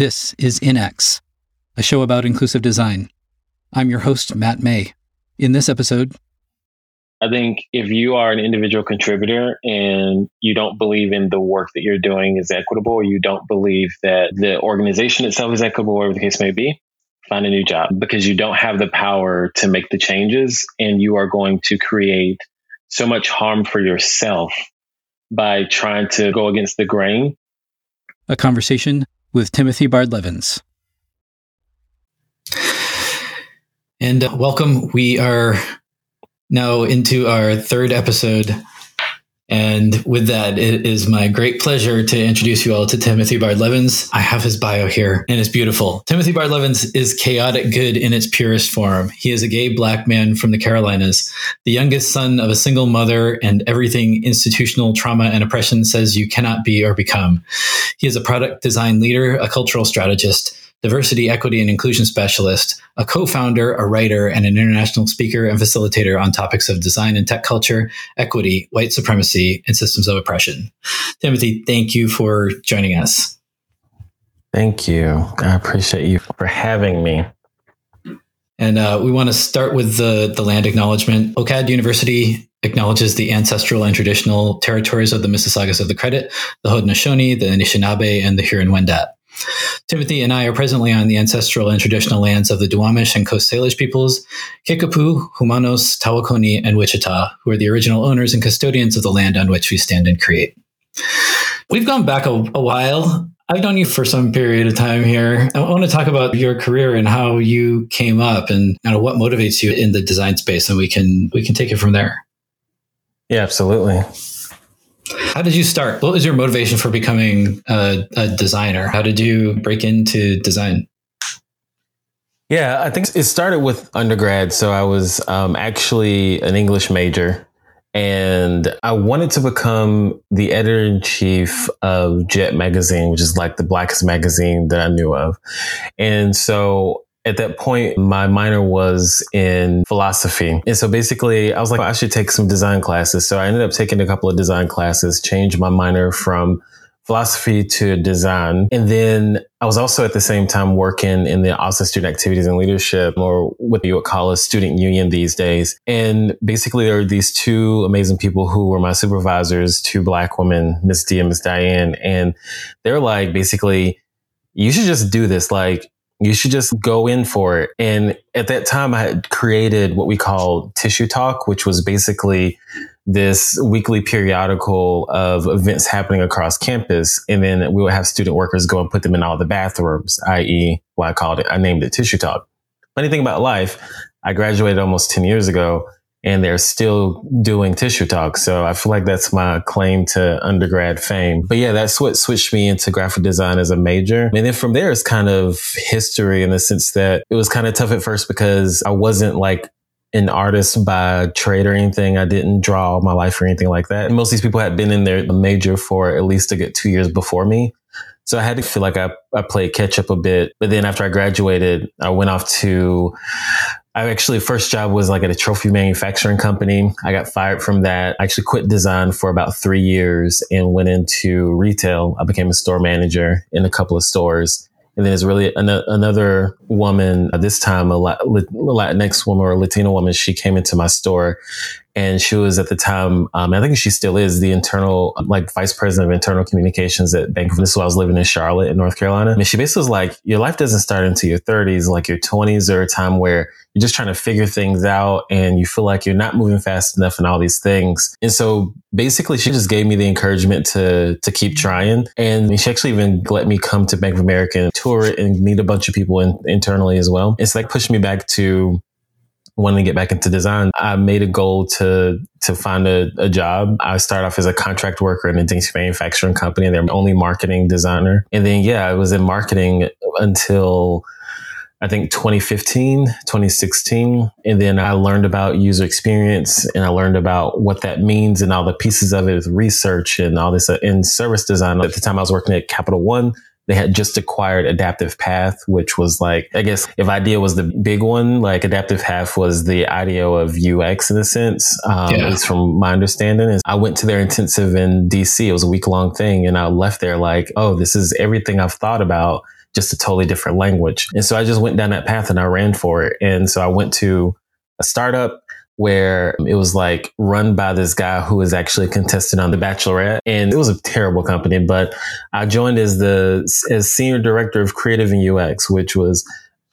This is InX, a show about inclusive design. I'm your host, Matt May. In this episode, I think if you are an individual contributor and you don't believe in the work that you're doing is equitable, or you don't believe that the organization itself is equitable, whatever the case may be, find a new job because you don't have the power to make the changes and you are going to create so much harm for yourself by trying to go against the grain. A conversation with Timothy Bardlavens. And uh, welcome. We are now into our third episode. And with that, it is my great pleasure to introduce you all to Timothy Bardlavens. I have his bio here and it's beautiful. Timothy Bardlavens is chaotic good in its purest form. He is a gay black man from the Carolinas, the youngest son of a single mother, and everything institutional trauma and oppression says you cannot be or become. He is a product design leader, a cultural strategist, diversity, equity, and inclusion specialist, a co founder, a writer, and an international speaker and facilitator on topics of design and tech culture, equity, white supremacy, and systems of oppression. Timothy, thank you for joining us. Thank you. I appreciate you for having me. And uh, we want to start with the, the land acknowledgement. OCAD University acknowledges the ancestral and traditional territories of the Mississaugas of the Credit, the Haudenosaunee, the Anishinaabe, and the Huron-Wendat. Timothy and I are presently on the ancestral and traditional lands of the Duwamish and Coast Salish peoples, Kickapoo, Jumanos, Tawakoni, and Wichita, who are the original owners and custodians of the land on which we stand and create. We've gone back a, a while. I've known you for some period of time here. I want to talk about your career and how you came up and kind of what motivates you in the design space, and we can we can take it from there. Yeah, absolutely. How did you start? What was your motivation for becoming a, a designer? How did you break into design? Yeah, I think it started with undergrad. So I was um, actually an English major and I wanted to become the editor in chief of Jet magazine, which is like the blackest magazine that I knew of. And so at that point, my minor was in philosophy. And so basically, I was like, I should take some design classes. So I ended up taking a couple of design classes, changed my minor from philosophy to design. And then I was also at the same time working in the Office of Student Activities and Leadership, or what you would call a student union these days. And basically, there were these two amazing people who were my supervisors, two black women, Miss D and Miss Diane. And they're like, basically, you should just do this. Like, you should just go in for it. And at that time, I had created what we call Tissue Talk, which was basically this weekly periodical of events happening across campus. And then we would have student workers go and put them in all the bathrooms, i.e., what I called it, I named it Tissue Talk. Funny thing about life, I graduated almost 10 years ago and they're still doing tissue talk. So I feel like that's my claim to undergrad fame. But yeah, that's what switched me into graphic design as a major. And then from there, it's kind of history in the sense that it was kind of tough at first because I wasn't like an artist by trade or anything. I didn't draw my life or anything like that. And most of these people had been in their major for at least a good two years before me. So I had to feel like I, I played catch up a bit. But then after I graduated, I went off to I actually first job was like at a trophy manufacturing company. I got fired from that. I actually quit design for about three years and went into retail. I became a store manager in a couple of stores. And then there's really an- another woman, this time a Latinx woman or a Latina woman. She came into my store and she was at the time, um, I think she still is the internal, like vice president of internal communications at Bank of. This I was living in Charlotte, in North Carolina. And she basically was like, "Your life doesn't start until your 30s. Like your 20s are a time where you're just trying to figure things out, and you feel like you're not moving fast enough, and all these things." And so basically, she just gave me the encouragement to to keep trying. And she actually even let me come to Bank of America and tour it and meet a bunch of people in, internally as well. It's like pushed me back to wanting to get back into design, I made a goal to to find a, a job. I started off as a contract worker in a DC manufacturing company. And they're only marketing designer. And then yeah, I was in marketing until I think 2015, 2016. And then I learned about user experience and I learned about what that means and all the pieces of it with research and all this uh, in service design. At the time I was working at Capital One they had just acquired Adaptive Path, which was like, I guess if IDEO was the big one, like Adaptive Path was the IDEO of UX in a sense. Um, yeah. At least from my understanding is I went to their intensive in DC. It was a week long thing. And I left there like, oh, this is everything I've thought about just a totally different language. And so I just went down that path and I ran for it. And so I went to a startup where it was like run by this guy who was actually a contestant on The Bachelorette. And it was a terrible company, but I joined as the as senior director of creative and UX, which was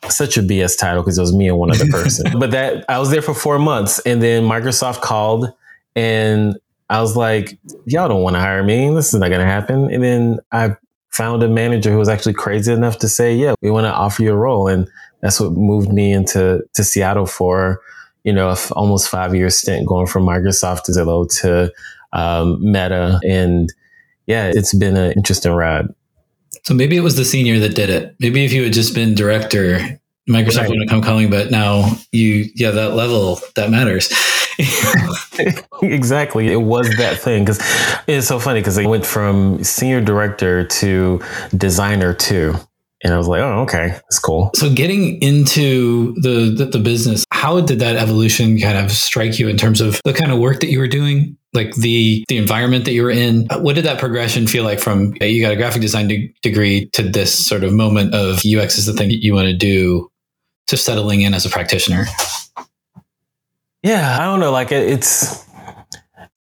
such a BS title because it was me and one other person. but that I was there for four months and then Microsoft called and I was like, y'all don't want to hire me. This is not going to happen. And then I found a manager who was actually crazy enough to say, yeah, we want to offer you a role. And that's what moved me into to Seattle for you know, almost five year stint going from Microsoft to Zillow to um, Meta. And yeah, it's been an interesting ride. So maybe it was the senior that did it. Maybe if you had just been director, Microsoft right. wouldn't come calling, but now you, yeah, that level that matters. exactly. It was that thing because it's so funny because I went from senior director to designer too. And I was like, oh, okay, that's cool. So getting into the, the, the business, how did that evolution kind of strike you in terms of the kind of work that you were doing? Like the the environment that you were in, what did that progression feel like from you got a graphic design de- degree to this sort of moment of UX is the thing that you want to do to settling in as a practitioner? Yeah, I don't know. Like it, it's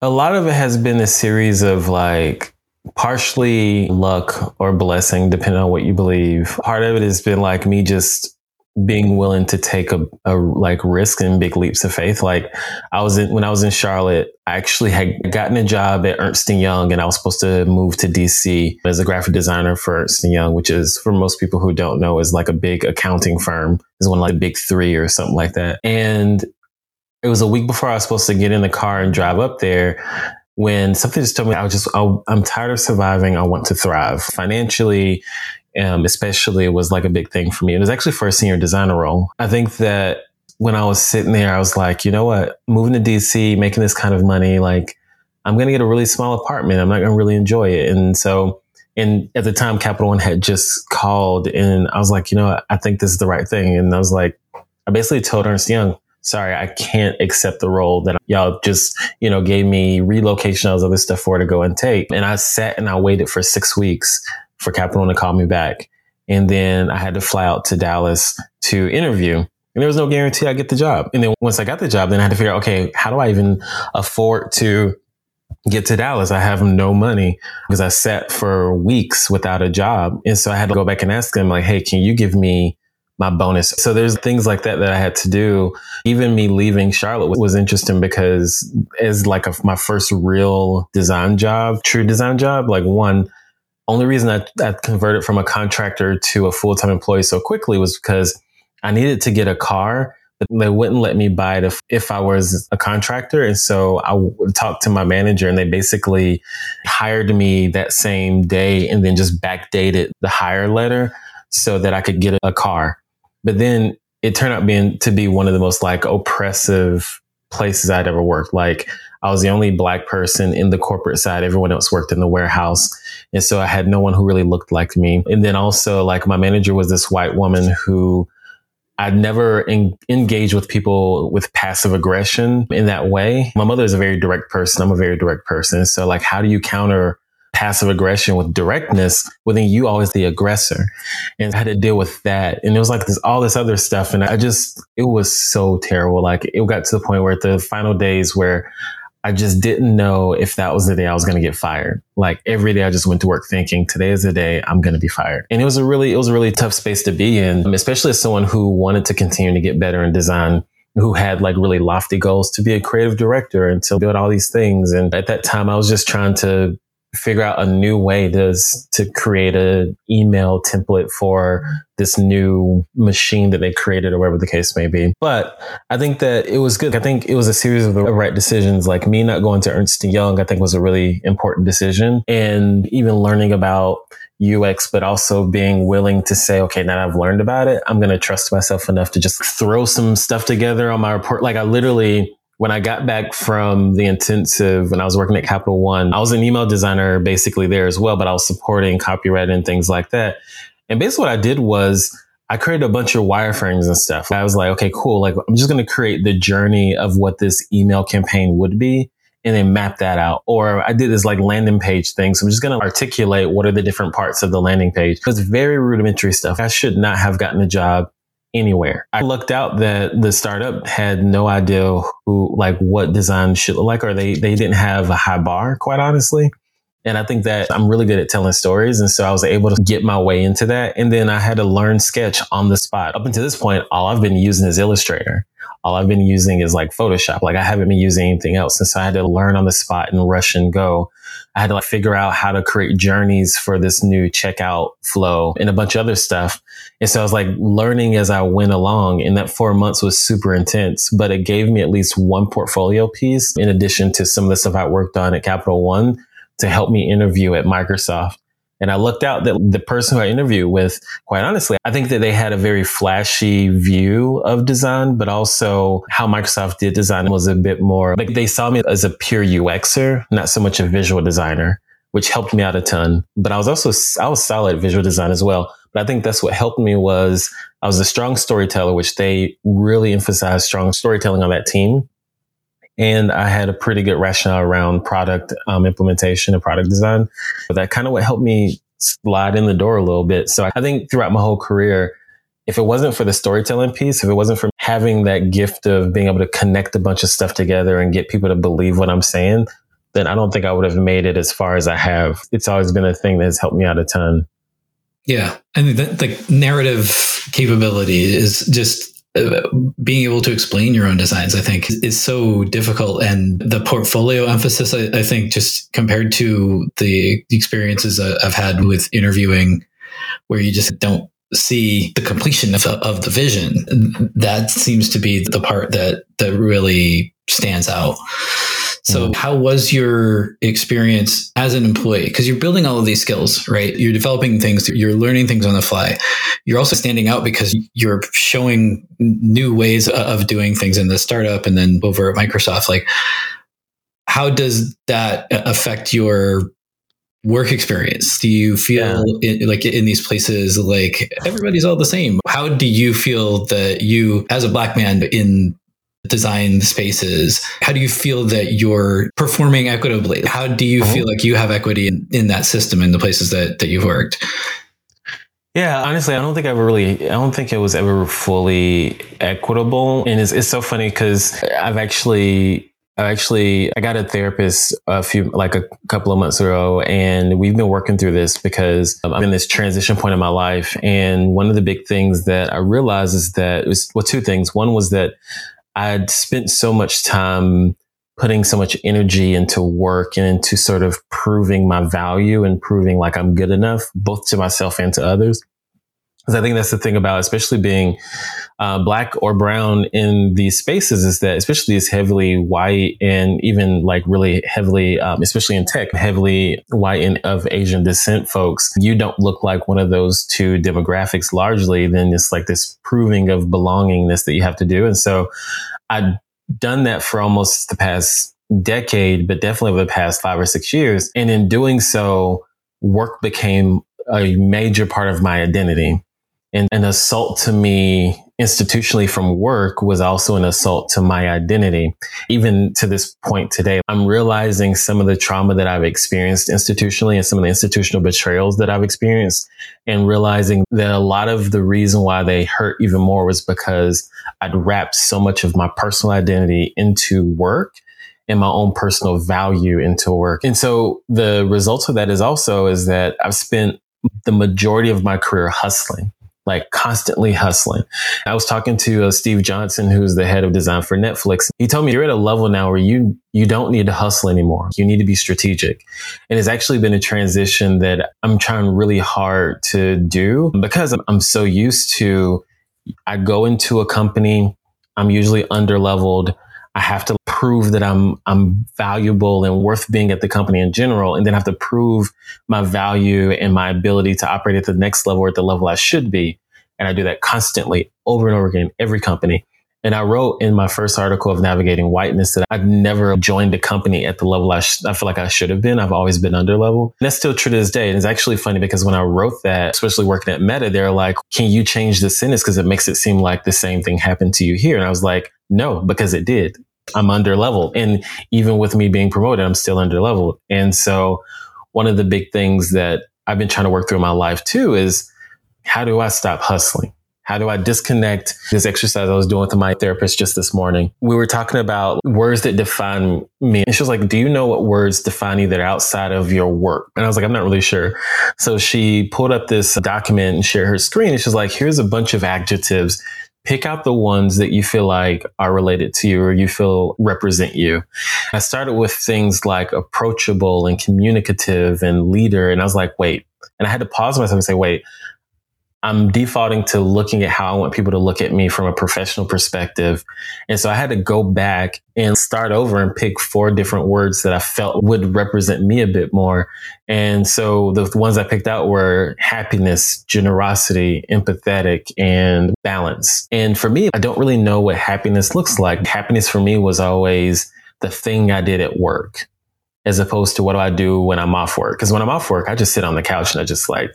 a lot of it has been a series of like partially luck or blessing, depending on what you believe. Part of it has been like me just being willing to take a, a like risk and big leaps of faith. Like I was in, when I was in Charlotte, I actually had gotten a job at Ernst and Young and I was supposed to move to DC as a graphic designer for Ernst and Young, which is for most people who don't know is like a big accounting firm. Is one of like the big three or something like that. And it was a week before I was supposed to get in the car and drive up there when something just told me I was just i am tired of surviving. I want to thrive financially. Um, especially was like a big thing for me. It was actually for a senior designer role. I think that when I was sitting there, I was like, you know what, moving to DC, making this kind of money, like I'm going to get a really small apartment. I'm not going to really enjoy it. And so, and at the time, Capital One had just called, and I was like, you know, what? I think this is the right thing. And I was like, I basically told Ernst Young, sorry, I can't accept the role that y'all just, you know, gave me relocation, all this other stuff for to go and take. And I sat and I waited for six weeks for Capital One to call me back. And then I had to fly out to Dallas to interview. And there was no guarantee I get the job. And then once I got the job, then I had to figure out, okay, how do I even afford to get to Dallas? I have no money because I sat for weeks without a job. And so I had to go back and ask them like, Hey, can you give me my bonus. So there's things like that that I had to do. Even me leaving Charlotte was interesting because as like a, my first real design job, true design job, like one, only reason I, I converted from a contractor to a full-time employee so quickly was because I needed to get a car, but they wouldn't let me buy it if, if I was a contractor. And so I talked to my manager and they basically hired me that same day and then just backdated the hire letter so that I could get a car. But then it turned out being to be one of the most like oppressive places I'd ever worked. Like I was the only black person in the corporate side. Everyone else worked in the warehouse. And so I had no one who really looked like me. And then also like my manager was this white woman who I'd never en- with people with passive aggression in that way. My mother is a very direct person. I'm a very direct person. So like, how do you counter passive aggression with directness, well, then you always the aggressor. And I had to deal with that. And it was like this, all this other stuff. And I just, it was so terrible. Like it got to the point where the final days where I just didn't know if that was the day I was going to get fired. Like every day I just went to work thinking today is the day I'm going to be fired. And it was a really, it was a really tough space to be in, especially as someone who wanted to continue to get better in design who had like really lofty goals to be a creative director and to build all these things. And at that time, I was just trying to figure out a new way to to create an email template for this new machine that they created or whatever the case may be. But I think that it was good. I think it was a series of the right decisions. Like me not going to Ernst Young, I think was a really important decision. And even learning about UX, but also being willing to say, okay, now I've learned about it. I'm going to trust myself enough to just throw some stuff together on my report. Like I literally when I got back from the intensive when I was working at Capital One, I was an email designer basically there as well, but I was supporting copyright and things like that. And basically what I did was I created a bunch of wireframes and stuff. I was like, okay, cool. Like I'm just going to create the journey of what this email campaign would be and then map that out. Or I did this like landing page thing. So I'm just going to articulate what are the different parts of the landing page. It's very rudimentary stuff. I should not have gotten a job anywhere. I looked out that the startup had no idea who, like what design should look like, or they, they didn't have a high bar, quite honestly. And I think that I'm really good at telling stories. And so I was able to get my way into that. And then I had to learn sketch on the spot. Up until this point, all I've been using is Illustrator. All I've been using is like Photoshop. Like I haven't been using anything else. And so I had to learn on the spot and rush and go. I had to like figure out how to create journeys for this new checkout flow and a bunch of other stuff. And so I was like learning as I went along. And that four months was super intense, but it gave me at least one portfolio piece in addition to some of the stuff I worked on at Capital One to help me interview at Microsoft. And I looked out that the person who I interviewed with, quite honestly, I think that they had a very flashy view of design, but also how Microsoft did design was a bit more like they saw me as a pure UXer, not so much a visual designer, which helped me out a ton. But I was also, I was solid visual design as well. But I think that's what helped me was I was a strong storyteller, which they really emphasized strong storytelling on that team and I had a pretty good rationale around product um, implementation and product design. But that kind of what helped me slide in the door a little bit. So I think throughout my whole career, if it wasn't for the storytelling piece, if it wasn't for having that gift of being able to connect a bunch of stuff together and get people to believe what I'm saying, then I don't think I would have made it as far as I have. It's always been a thing that has helped me out a ton. Yeah. And the, the narrative capability is just being able to explain your own designs, I think, is so difficult. And the portfolio emphasis, I, I think, just compared to the experiences I've had with interviewing, where you just don't see the completion of, of the vision, that seems to be the part that that really stands out. So, mm. how was your experience as an employee? Because you're building all of these skills, right? You're developing things, you're learning things on the fly. You're also standing out because you're showing new ways of doing things in the startup and then over at Microsoft. Like, how does that affect your work experience? Do you feel yeah. in, like in these places like everybody's all the same? How do you feel that you, as a black man in design spaces. How do you feel that you're performing equitably? How do you uh-huh. feel like you have equity in, in that system in the places that, that you've worked? Yeah, honestly, I don't think I ever really, I don't think it was ever fully equitable. And it's, it's so funny because I've actually, I actually, I got a therapist a few, like a couple of months ago, and we've been working through this because I'm in this transition point in my life. And one of the big things that I realized is that it was, well, two things. One was that I'd spent so much time putting so much energy into work and into sort of proving my value and proving like I'm good enough, both to myself and to others. Because I think that's the thing about, especially being uh, black or brown in these spaces, is that especially as heavily white and even like really heavily, um, especially in tech, heavily white and of Asian descent folks, you don't look like one of those two demographics largely. Then it's like this proving of belongingness that you have to do, and so I'd done that for almost the past decade, but definitely over the past five or six years. And in doing so, work became a major part of my identity. And an assault to me institutionally from work was also an assault to my identity. Even to this point today, I'm realizing some of the trauma that I've experienced institutionally and some of the institutional betrayals that I've experienced and realizing that a lot of the reason why they hurt even more was because I'd wrapped so much of my personal identity into work and my own personal value into work. And so the result of that is also is that I've spent the majority of my career hustling like constantly hustling. I was talking to uh, Steve Johnson, who's the head of design for Netflix. He told me you're at a level now where you you don't need to hustle anymore. You need to be strategic. And it's actually been a transition that I'm trying really hard to do because I'm, I'm so used to I go into a company, I'm usually under leveled. I have to prove that I'm I'm valuable and worth being at the company in general, and then I have to prove my value and my ability to operate at the next level or at the level I should be. And I do that constantly over and over again, every company. And I wrote in my first article of Navigating Whiteness that I've never joined a company at the level I, sh- I feel like I should have been. I've always been under level. And that's still true to this day. And it's actually funny because when I wrote that, especially working at Meta, they're like, can you change the sentence? Because it makes it seem like the same thing happened to you here. And I was like, no, because it did I'm under leveled. And even with me being promoted, I'm still under leveled. And so one of the big things that I've been trying to work through in my life too is how do I stop hustling? How do I disconnect this exercise I was doing with my therapist just this morning? We were talking about words that define me. And she was like, Do you know what words define you that are outside of your work? And I was like, I'm not really sure. So she pulled up this document and shared her screen. And she's like, Here's a bunch of adjectives. Pick out the ones that you feel like are related to you or you feel represent you. I started with things like approachable and communicative and leader. And I was like, wait. And I had to pause myself and say, wait, I'm defaulting to looking at how I want people to look at me from a professional perspective. And so I had to go back and start over and pick four different words that I felt would represent me a bit more. And so the ones I picked out were happiness, generosity, empathetic, and balance. And for me, I don't really know what happiness looks like. Happiness for me was always the thing I did at work as opposed to what do I do when I'm off work? Because when I'm off work, I just sit on the couch and I just like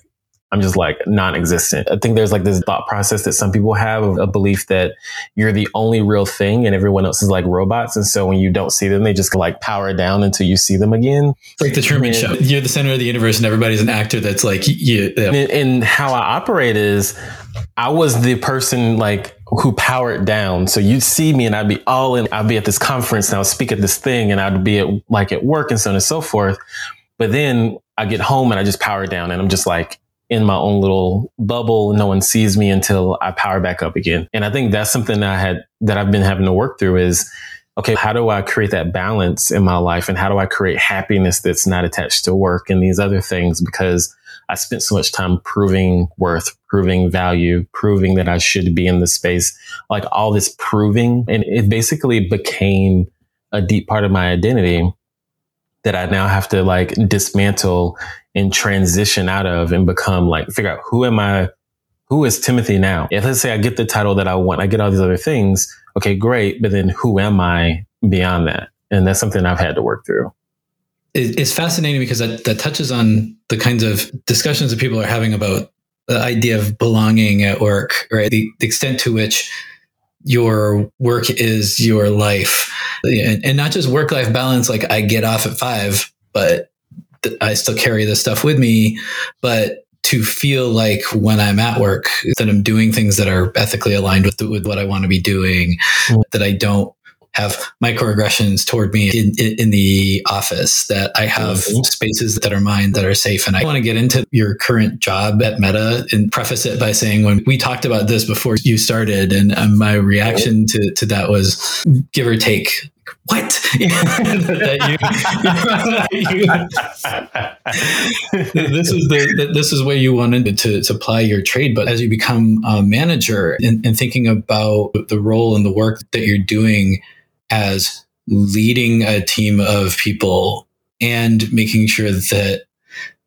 I'm just like non-existent. I think there's like this thought process that some people have of a belief that you're the only real thing and everyone else is like robots. And so when you don't see them, they just like power down until you see them again. Like the Truman and, Show. You're the center of the universe and everybody's an actor that's like you. Yeah. And, and how I operate is I was the person like who powered down. So you'd see me and I'd be all in. I'd be at this conference and I would speak at this thing and I'd be at like at work and so on and so forth. But then I get home and I just power down and I'm just like, in my own little bubble. No one sees me until I power back up again. And I think that's something that I had, that I've been having to work through is, okay, how do I create that balance in my life? And how do I create happiness that's not attached to work and these other things? Because I spent so much time proving worth, proving value, proving that I should be in the space, like all this proving. And it basically became a deep part of my identity that I now have to like dismantle and transition out of and become like figure out who am I who is Timothy now? If let's say I get the title that I want, I get all these other things, okay, great, but then who am I beyond that? And that's something I've had to work through. It's fascinating because that, that touches on the kinds of discussions that people are having about the idea of belonging at work, right? The, the extent to which your work is your life and, and not just work life balance. Like I get off at five, but I still carry this stuff with me, but to feel like when I'm at work that I'm doing things that are ethically aligned with, with what I want to be doing, mm. that I don't have microaggressions toward me in, in, in the office, that I have mm-hmm. spaces that are mine that are safe. And I want to get into your current job at Meta and preface it by saying when we talked about this before you started, and um, my reaction to, to that was give or take what? this is the this is where you wanted to, to apply your trade, but as you become a manager and, and thinking about the role and the work that you're doing as leading a team of people and making sure that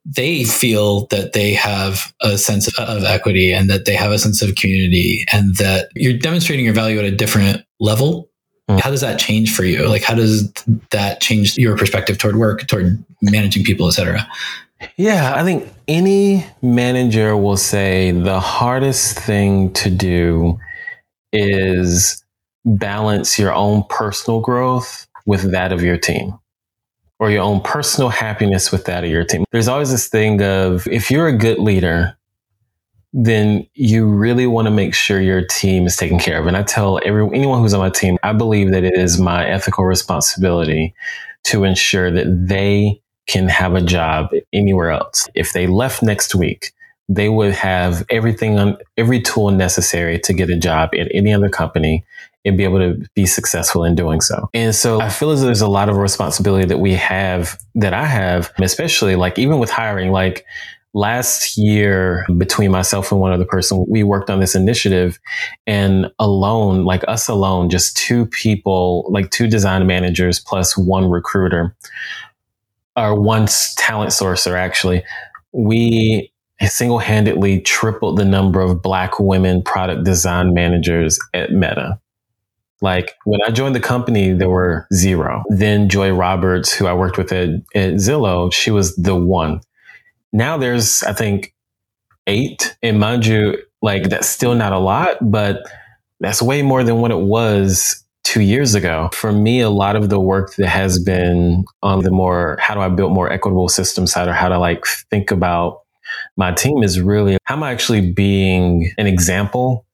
they feel that they have a sense of equity and that they have a sense of community and that you're demonstrating your value at a different level Mm. How does that change for you? Like, how does that change your perspective toward work, toward managing people, et cetera? Yeah, I think any manager will say the hardest thing to do is balance your own personal growth with that of your team or your own personal happiness with that of your team. There's always this thing of if you're a good leader, then you really want to make sure your team is taken care of. And I tell every, anyone who's on my team, I believe that it is my ethical responsibility to ensure that they can have a job anywhere else. If they left next week, they would have everything on every tool necessary to get a job at any other company and be able to be successful in doing so. And so I feel as there's a lot of responsibility that we have that I have, especially like even with hiring, like last year between myself and one other person we worked on this initiative and alone like us alone just two people like two design managers plus one recruiter or one talent sourcer actually we single-handedly tripled the number of black women product design managers at meta like when I joined the company, there were zero. Then Joy Roberts, who I worked with at, at Zillow, she was the one now there's, I think, eight. And mind you, like that's still not a lot, but that's way more than what it was two years ago. For me, a lot of the work that has been on the more how do I build more equitable systems side or how to like think about my team is really how am I actually being an example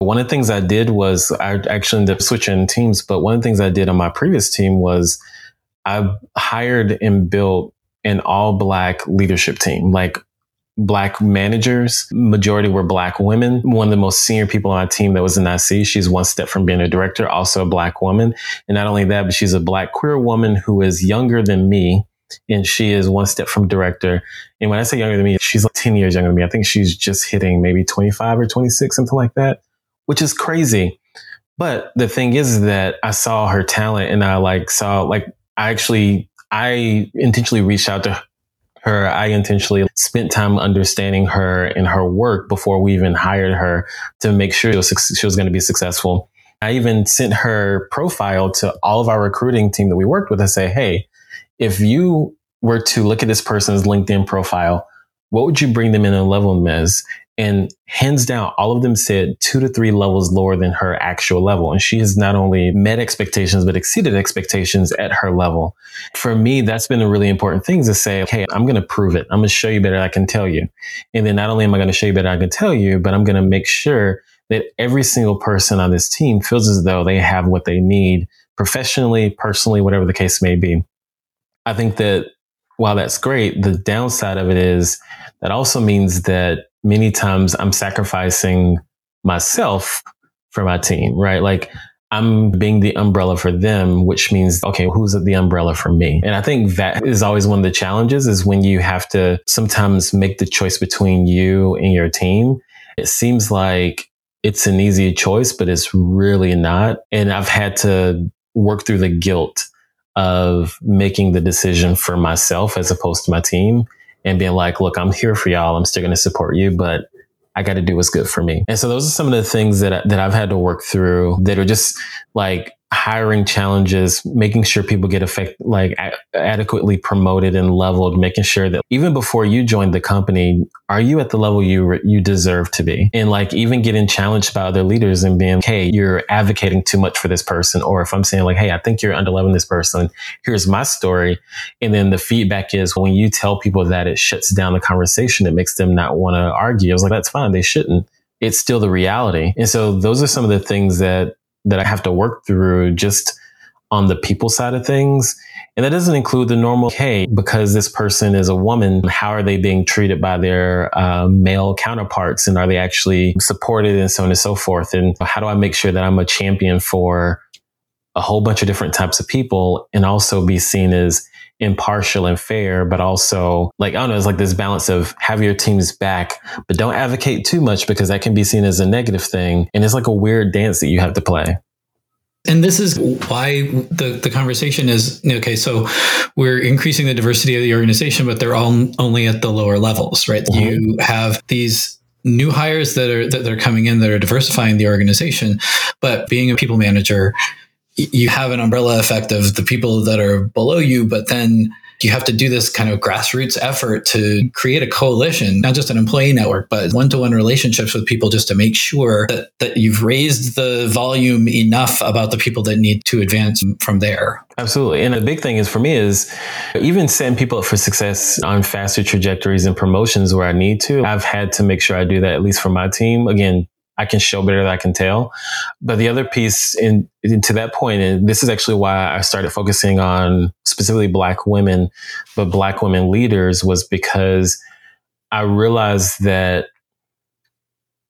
one of the things I did was I actually ended up switching teams, but one of the things I did on my previous team was I hired and built an all black leadership team, like black managers. Majority were black women. One of the most senior people on our team that was in IC, she's one step from being a director, also a black woman. And not only that, but she's a black queer woman who is younger than me. And she is one step from director. And when I say younger than me, she's like 10 years younger than me. I think she's just hitting maybe 25 or 26, something like that which is crazy. But the thing is that I saw her talent and I like saw like I actually I intentionally reached out to her. I intentionally spent time understanding her and her work before we even hired her to make sure she was, she was going to be successful. I even sent her profile to all of our recruiting team that we worked with and say, Hey, if you were to look at this person's LinkedIn profile, what would you bring them in a level as? And hands down, all of them said two to three levels lower than her actual level. And she has not only met expectations, but exceeded expectations at her level. For me, that's been a really important thing to say, okay, I'm going to prove it. I'm going to show you better I can tell you. And then not only am I going to show you better I can tell you, but I'm going to make sure that every single person on this team feels as though they have what they need professionally, personally, whatever the case may be. I think that while that's great, the downside of it is that also means that many times I'm sacrificing myself for my team, right? Like I'm being the umbrella for them, which means, okay, who's the umbrella for me? And I think that is always one of the challenges is when you have to sometimes make the choice between you and your team. It seems like it's an easy choice, but it's really not. And I've had to work through the guilt of making the decision for myself as opposed to my team and being like, look, I'm here for y'all. I'm still going to support you, but I got to do what's good for me. And so those are some of the things that, that I've had to work through that are just like hiring challenges, making sure people get effect, like a- adequately promoted and leveled, making sure that even before you joined the company, are you at the level you re- you deserve to be? And like even getting challenged by other leaders and being, hey, you're advocating too much for this person, or if I'm saying like, hey, I think you're underleveling this person. Here's my story, and then the feedback is when you tell people that it shuts down the conversation, it makes them not want to argue. I was like, that's fine, they shouldn't it's still the reality. And so those are some of the things that that I have to work through just on the people side of things. And that doesn't include the normal, hey, because this person is a woman, how are they being treated by their uh, male counterparts? And are they actually supported and so on and so forth? And how do I make sure that I'm a champion for a whole bunch of different types of people and also be seen as impartial and fair, but also like, I don't know, it's like this balance of have your team's back, but don't advocate too much because that can be seen as a negative thing. And it's like a weird dance that you have to play. And this is why the, the conversation is okay. So we're increasing the diversity of the organization, but they're all only at the lower levels, right? Mm-hmm. You have these new hires that are that are coming in that are diversifying the organization, but being a people manager, you have an umbrella effect of the people that are below you, but then you have to do this kind of grassroots effort to create a coalition, not just an employee network, but one to one relationships with people just to make sure that, that you've raised the volume enough about the people that need to advance from there. Absolutely. And the big thing is for me is even setting people up for success on faster trajectories and promotions where I need to. I've had to make sure I do that at least for my team. Again, I can show better than I can tell. But the other piece in, in, to that point, and this is actually why I started focusing on specifically black women, but black women leaders was because I realized that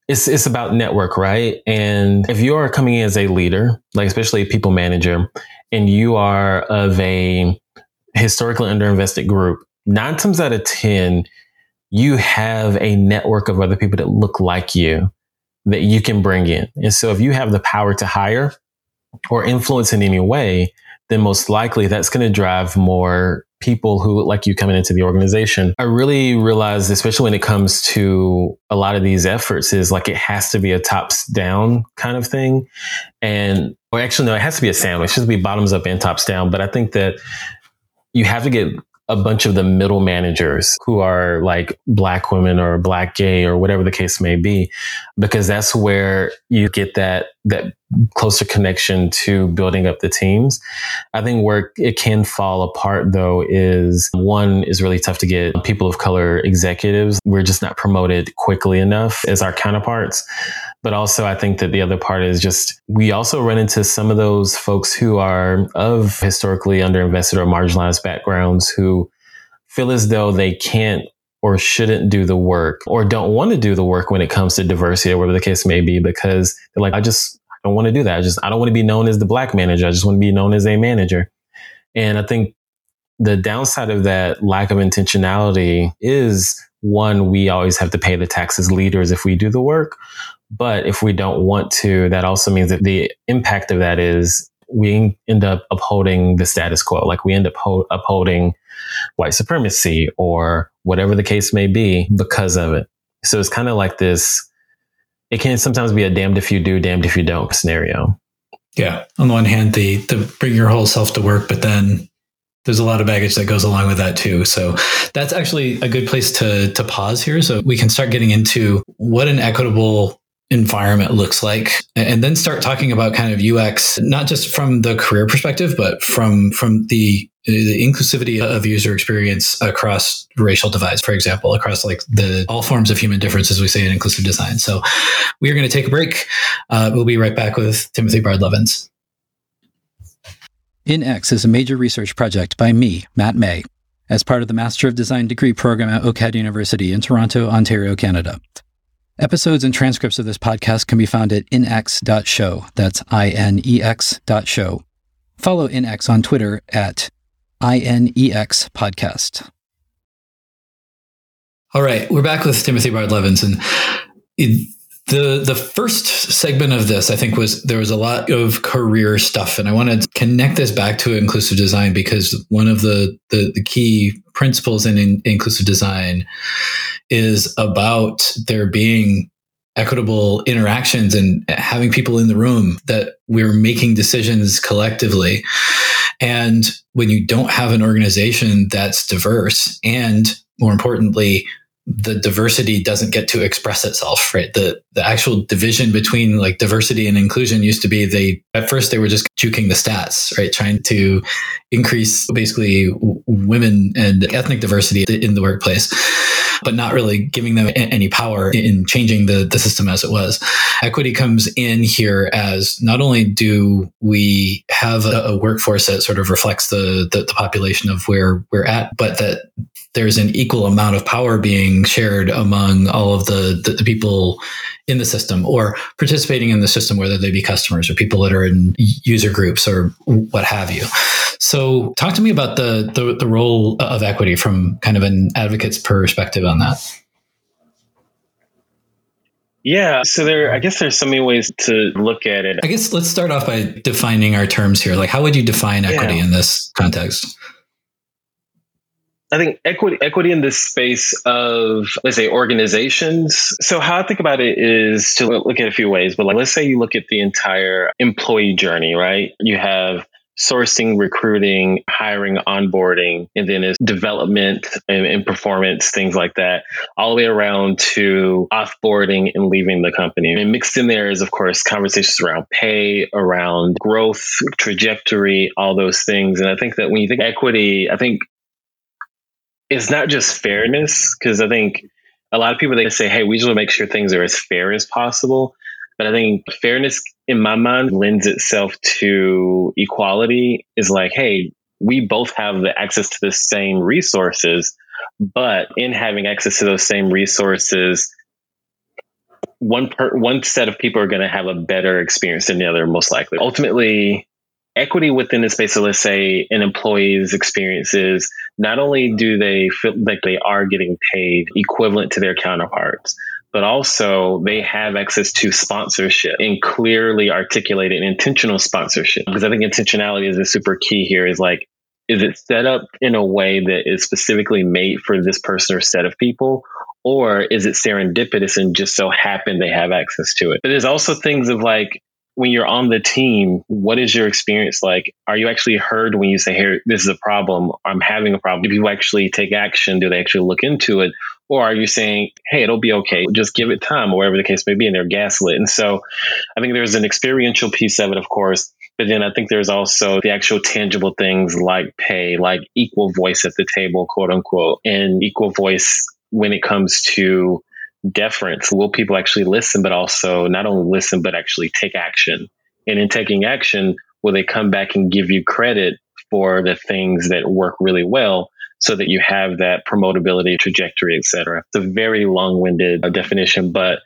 it's, it's about network, right? And if you are coming in as a leader, like especially a people manager, and you are of a historically underinvested group, nine times out of 10, you have a network of other people that look like you that you can bring in. And so if you have the power to hire or influence in any way, then most likely that's going to drive more people who like you coming into the organization. I really realized, especially when it comes to a lot of these efforts, is like it has to be a tops down kind of thing. And, or actually, no, it has to be a sandwich. It should be bottoms up and tops down. But I think that you have to get a bunch of the middle managers who are like black women or black gay or whatever the case may be, because that's where you get that, that closer connection to building up the teams. I think where it can fall apart though is one is really tough to get people of color executives. We're just not promoted quickly enough as our counterparts. But also, I think that the other part is just we also run into some of those folks who are of historically underinvested or marginalized backgrounds who feel as though they can't or shouldn't do the work or don't want to do the work when it comes to diversity or whatever the case may be because like, I just don't want to do that. I just, I don't want to be known as the black manager. I just want to be known as a manager. And I think the downside of that lack of intentionality is one, we always have to pay the taxes leaders if we do the work. But if we don't want to, that also means that the impact of that is we end up upholding the status quo. Like we end up ho- upholding white supremacy or whatever the case may be because of it. So it's kind of like this. It can sometimes be a damned if you do, damned if you don't scenario. Yeah. On the one hand, the the bring your whole self to work, but then there's a lot of baggage that goes along with that too. So that's actually a good place to to pause here, so we can start getting into what an equitable environment looks like and then start talking about kind of UX not just from the career perspective but from from the the inclusivity of user experience across racial divides for example across like the all forms of human difference as we say in inclusive design so we are going to take a break uh, we'll be right back with timothy Bardlavens InX is a major research project by me, Matt May, as part of the Master of Design degree program at OCAD University in Toronto, Ontario, Canada. Episodes and transcripts of this podcast can be found at inex.show. That's I-N-E-X dot show. Follow InX on Twitter at INEX podcast. All right, we're back with Timothy Bardlavens, and the the first segment of this, I think, was there was a lot of career stuff, and I want to connect this back to inclusive design because one of the the, the key principles in, in inclusive design is about there being equitable interactions and having people in the room that we're making decisions collectively. And when you don't have an organization that's diverse and more importantly, the diversity doesn't get to express itself, right? The the actual division between like diversity and inclusion used to be they at first they were just juking the stats, right? Trying to increase basically women and ethnic diversity in the workplace, but not really giving them any power in changing the, the system as it was. Equity comes in here as not only do we have a, a workforce that sort of reflects the, the, the population of where we're at, but that there's an equal amount of power being shared among all of the, the, the, people in the system or participating in the system, whether they be customers or people that are in user groups or what have you. So, talk to me about the, the, the role of equity from kind of an advocate's perspective on that. Yeah, so there I guess there's so many ways to look at it. I guess let's start off by defining our terms here. Like how would you define equity yeah. in this context? I think equity equity in this space of let's say organizations. So how I think about it is to look at a few ways, but like let's say you look at the entire employee journey, right? You have sourcing, recruiting, hiring, onboarding, and then it's development and, and, performance, things like that, all the way around to offboarding and leaving the company. And mixed in there is, of course, conversations around pay, around growth, trajectory, all those things. And I think that when you think equity, I think it's not just fairness because I think a lot of people they say, "Hey, we just want to make sure things are as fair as possible." But I think fairness, in my mind, lends itself to equality. Is like, hey, we both have the access to the same resources, but in having access to those same resources, one per, one set of people are going to have a better experience than the other, most likely. Ultimately, equity within the space of let's say an employee's experiences not only do they feel like they are getting paid equivalent to their counterparts but also they have access to sponsorship and clearly articulated intentional sponsorship. Because i think intentionality is a super key here is like is it set up in a way that is specifically made for this person or set of people or is it serendipitous and just so happen they have access to it? But there's also things of like when you're on the team, what is your experience like? Are you actually heard when you say, "Here, this is a problem. I'm having a problem." Do people actually take action? Do they actually look into it, Or are you saying, hey, it'll be okay, just give it time, or whatever the case may be, and they're gaslit? And so I think there's an experiential piece of it, of course, but then I think there's also the actual tangible things like pay, like equal voice at the table, quote unquote, and equal voice when it comes to deference. Will people actually listen, but also not only listen, but actually take action? And in taking action, will they come back and give you credit for the things that work really well so that you have that promotability trajectory, et cetera. It's a very long winded uh, definition, but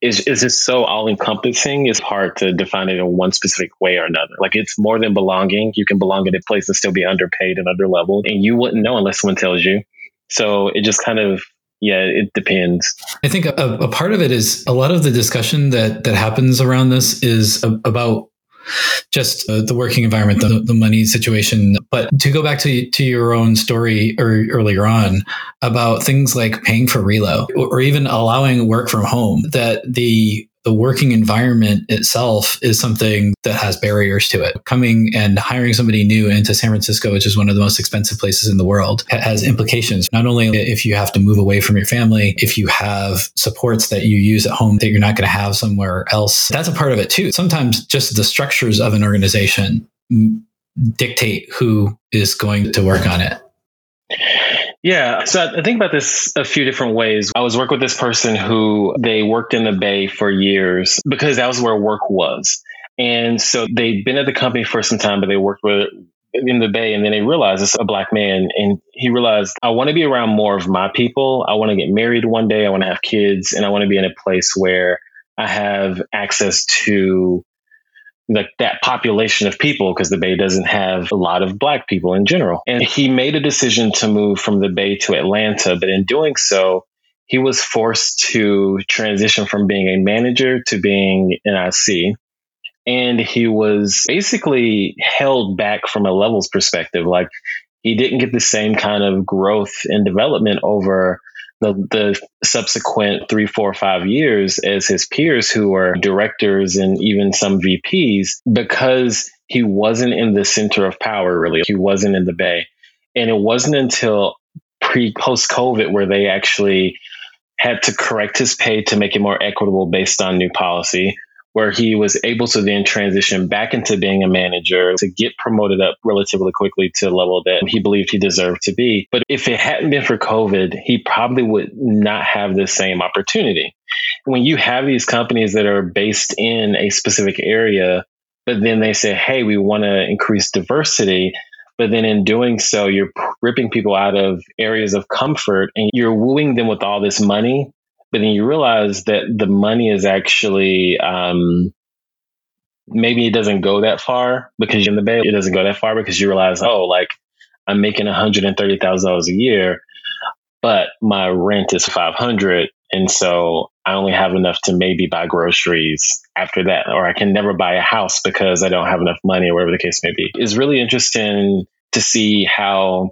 is is it so all encompassing? It's hard to define it in one specific way or another. Like it's more than belonging. You can belong in a place and still be underpaid and underleveled, and you wouldn't know unless someone tells you. So it just kind of yeah, it depends. I think a, a, part of it is a lot of the discussion that that happens around this is a, about just uh, the working environment, the, the money situation. But to go back to to your own story or earlier on about things like paying for relo or, or even allowing work from home, that the the working environment itself is something that has barriers to it. Coming and hiring somebody new into San Francisco, which is one of the most expensive places in the world, has implications. Not only if you have to move away from your family, if you have supports that you use at home that you're not going to have somewhere else, that's a part of it too. Sometimes just the structures of an organization dictate who is going to work on it. Yeah. So I think about this a few different ways. I was working with this person who they worked in the Bay for years because that was where work was. And so they'd been at the company for some time, but they worked with in the Bay and then they realized it's a black man and he realized I want to be around more of my people. I want to get married one day. I want to have kids and I want to be in a place where I have access to like that population of people because the Bay doesn't have a lot of black people in general. And he made a decision to move from the Bay to Atlanta, but in doing so, he was forced to transition from being a manager to being an IC. And he was basically held back from a levels perspective. Like he didn't get the same kind of growth and development over the, the subsequent three, four, five years as his peers who are directors and even some VPs because he wasn't in the center of power, really. He wasn't in the Bay. And it wasn't until pre post COVID where they actually had to correct his pay to make it more equitable based on new policy where he was able to then transition back into being a manager to get promoted up relatively quickly to a level that he believed he deserved to be. But if it hadn't been for COVID, he probably would not have the same opportunity. When you have these companies that are based in a specific area, but then they say, hey, we want to increase diversity. But then in doing so, you're ripping people out of areas of comfort and you're wooing them with all this money but then you realize that the money is actually um, maybe it doesn't go that far because you're in the bay. It doesn't go that far because you realize, oh, like I'm making one hundred and thirty thousand dollars a year, but my rent is five hundred, and so I only have enough to maybe buy groceries after that, or I can never buy a house because I don't have enough money, or whatever the case may be. It's really interesting to see how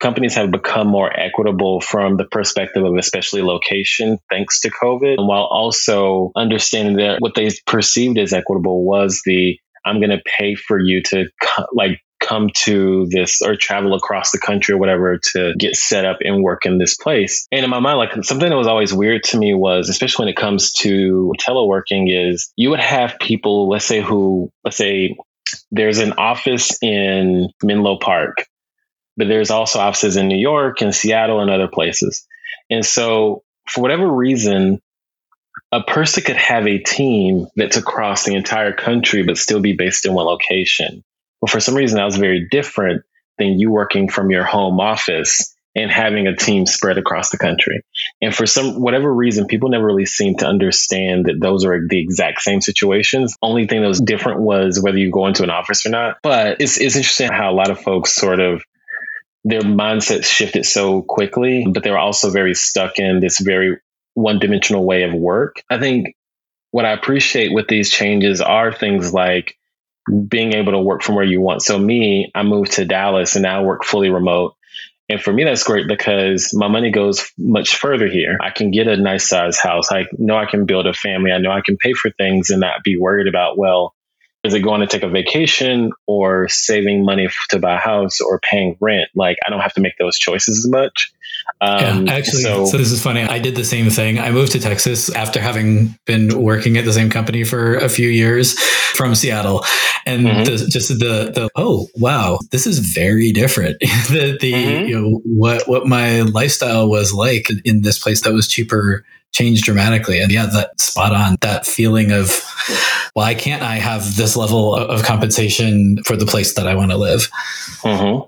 companies have become more equitable from the perspective of especially location thanks to COVID, And while also understanding that what they perceived as equitable was the I'm going to pay for you to like come to this or travel across the country or whatever to get set up and work in this place. And in my mind, like something that was always weird to me was, especially when it comes to teleworking, is you would have people, let's say, who, let's say, there's an office in Menlo Park but there's also offices in New York and Seattle and other places. And so, for whatever reason, a person could have a team that's across the entire country, but still be based in one location. But for some reason, that was very different than you working from your home office and having a team spread across the country. And for some whatever reason, people never really seem to understand that those are the exact same situations. Only thing that was different was whether you go into an office or not. But it's it's interesting how a lot of folks sort of their mindset shifted so quickly, but they were also very stuck in this very one dimensional way of work. I think what I appreciate with these changes are things like being able to work from where you want. So me, I moved to Dallas and now I work fully remote. And for me, that's great because my money goes much further here. I can get a nice size house. I know I can build a family. I know I can pay for things and not be worried about, well, is it going to take a vacation or saving money to buy a house or paying rent? Like I don't have to make those choices as much. Um, yeah, actually, so, so, this is funny. I did the same thing. I moved to Texas after having been working at the same company for a few years from Seattle, and mm-hmm. the, just the the oh wow, this is very different. the the mm-hmm. you know what what my lifestyle was like in this place that was cheaper changed dramatically. And yeah, that spot on that feeling of why can't I have this level of compensation for the place that I want to live? Mm-hmm.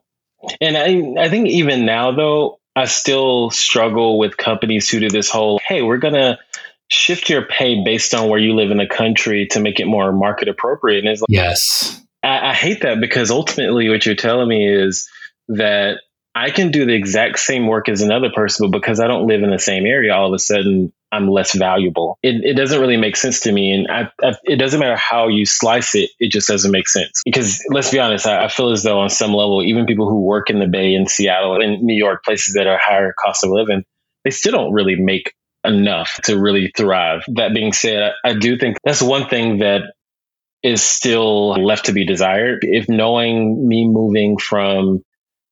And I, I think even now, though, I still struggle with companies who do this whole, hey, we're going to shift your pay based on where you live in the country to make it more market appropriate. And it's like, yes. I, I hate that because ultimately what you're telling me is that I can do the exact same work as another person, but because I don't live in the same area, all of a sudden I'm less valuable. It, it doesn't really make sense to me. And I, I, it doesn't matter how you slice it, it just doesn't make sense. Because let's be honest, I, I, feel as though on some level, even people who work in the Bay in Seattle and New York, places that are higher cost of living, they still don't really make enough to really thrive. That being said, I, I do think that's one thing that is still left to be desired. If knowing me moving from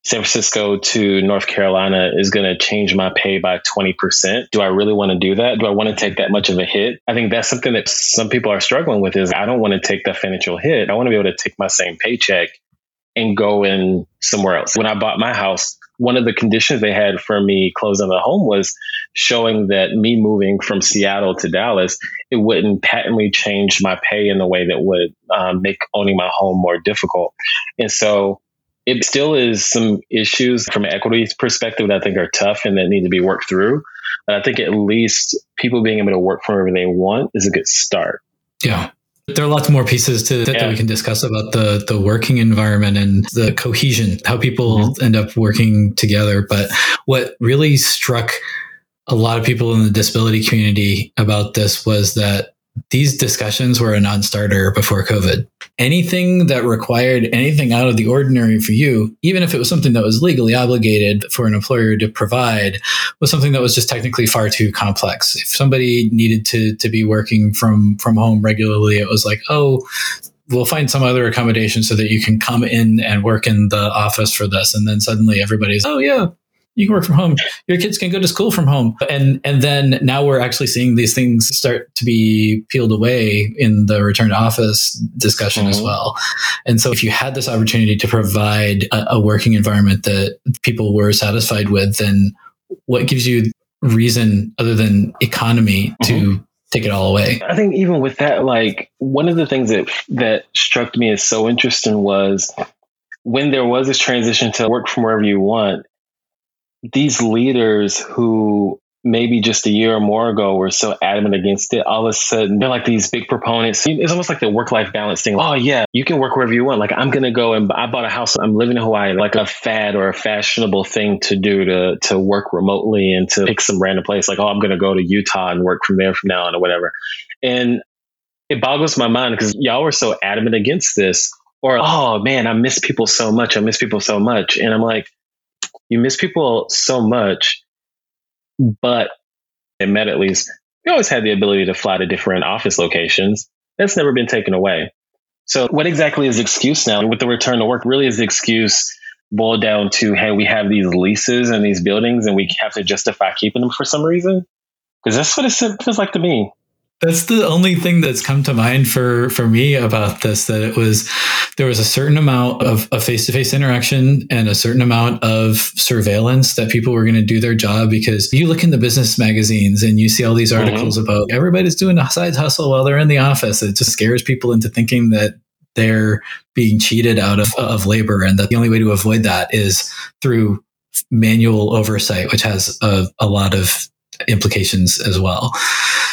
San Francisco to North Carolina is going to change my pay by 20%. Do I really want to do that? Do I want to take that much of a hit? I think that's something that some people are struggling with is I don't want to take that financial hit. I want to be able to take my same paycheck and go in somewhere else. When I bought my house, one of the conditions they had for me closing the home was showing that me moving from Seattle to Dallas, it wouldn't patently change my pay in the way that would um, make owning my home more difficult. And so it still is some issues from an equity perspective that I think are tough and that need to be worked through. But I think at least people being able to work from wherever they want is a good start. Yeah. There are lots more pieces to that, yeah. that we can discuss about the the working environment and the cohesion, how people mm-hmm. end up working together. But what really struck a lot of people in the disability community about this was that these discussions were a non-starter before COVID. Anything that required anything out of the ordinary for you, even if it was something that was legally obligated for an employer to provide, was something that was just technically far too complex. If somebody needed to to be working from from home regularly, it was like, oh, we'll find some other accommodation so that you can come in and work in the office for this. And then suddenly everybody's, oh yeah, you can work from home. Your kids can go to school from home. And and then now we're actually seeing these things start to be peeled away in the return to office discussion mm-hmm. as well. And so if you had this opportunity to provide a, a working environment that people were satisfied with, then what gives you reason other than economy to mm-hmm. take it all away? I think even with that, like one of the things that that struck me as so interesting was when there was this transition to work from wherever you want, these leaders who maybe just a year or more ago were so adamant against it, all of a sudden they're like these big proponents. It's almost like the work life balance thing. Oh, yeah, you can work wherever you want. Like, I'm going to go and I bought a house. I'm living in Hawaii, like a fad or a fashionable thing to do to, to work remotely and to pick some random place. Like, oh, I'm going to go to Utah and work from there from now on or whatever. And it boggles my mind because y'all were so adamant against this. Or, oh man, I miss people so much. I miss people so much. And I'm like, you miss people so much, but at Met at least, we always had the ability to fly to different office locations. That's never been taken away. So what exactly is the excuse now? With the return to work, really is the excuse boiled down to, hey, we have these leases and these buildings and we have to justify keeping them for some reason? Because that's what it feels like to me. That's the only thing that's come to mind for for me about this. That it was there was a certain amount of face to face interaction and a certain amount of surveillance that people were going to do their job because you look in the business magazines and you see all these mm-hmm. articles mm-hmm. about everybody's doing a side hustle while they're in the office. It just scares people into thinking that they're being cheated out of, of labor and that the only way to avoid that is through manual oversight, which has a, a lot of implications as well.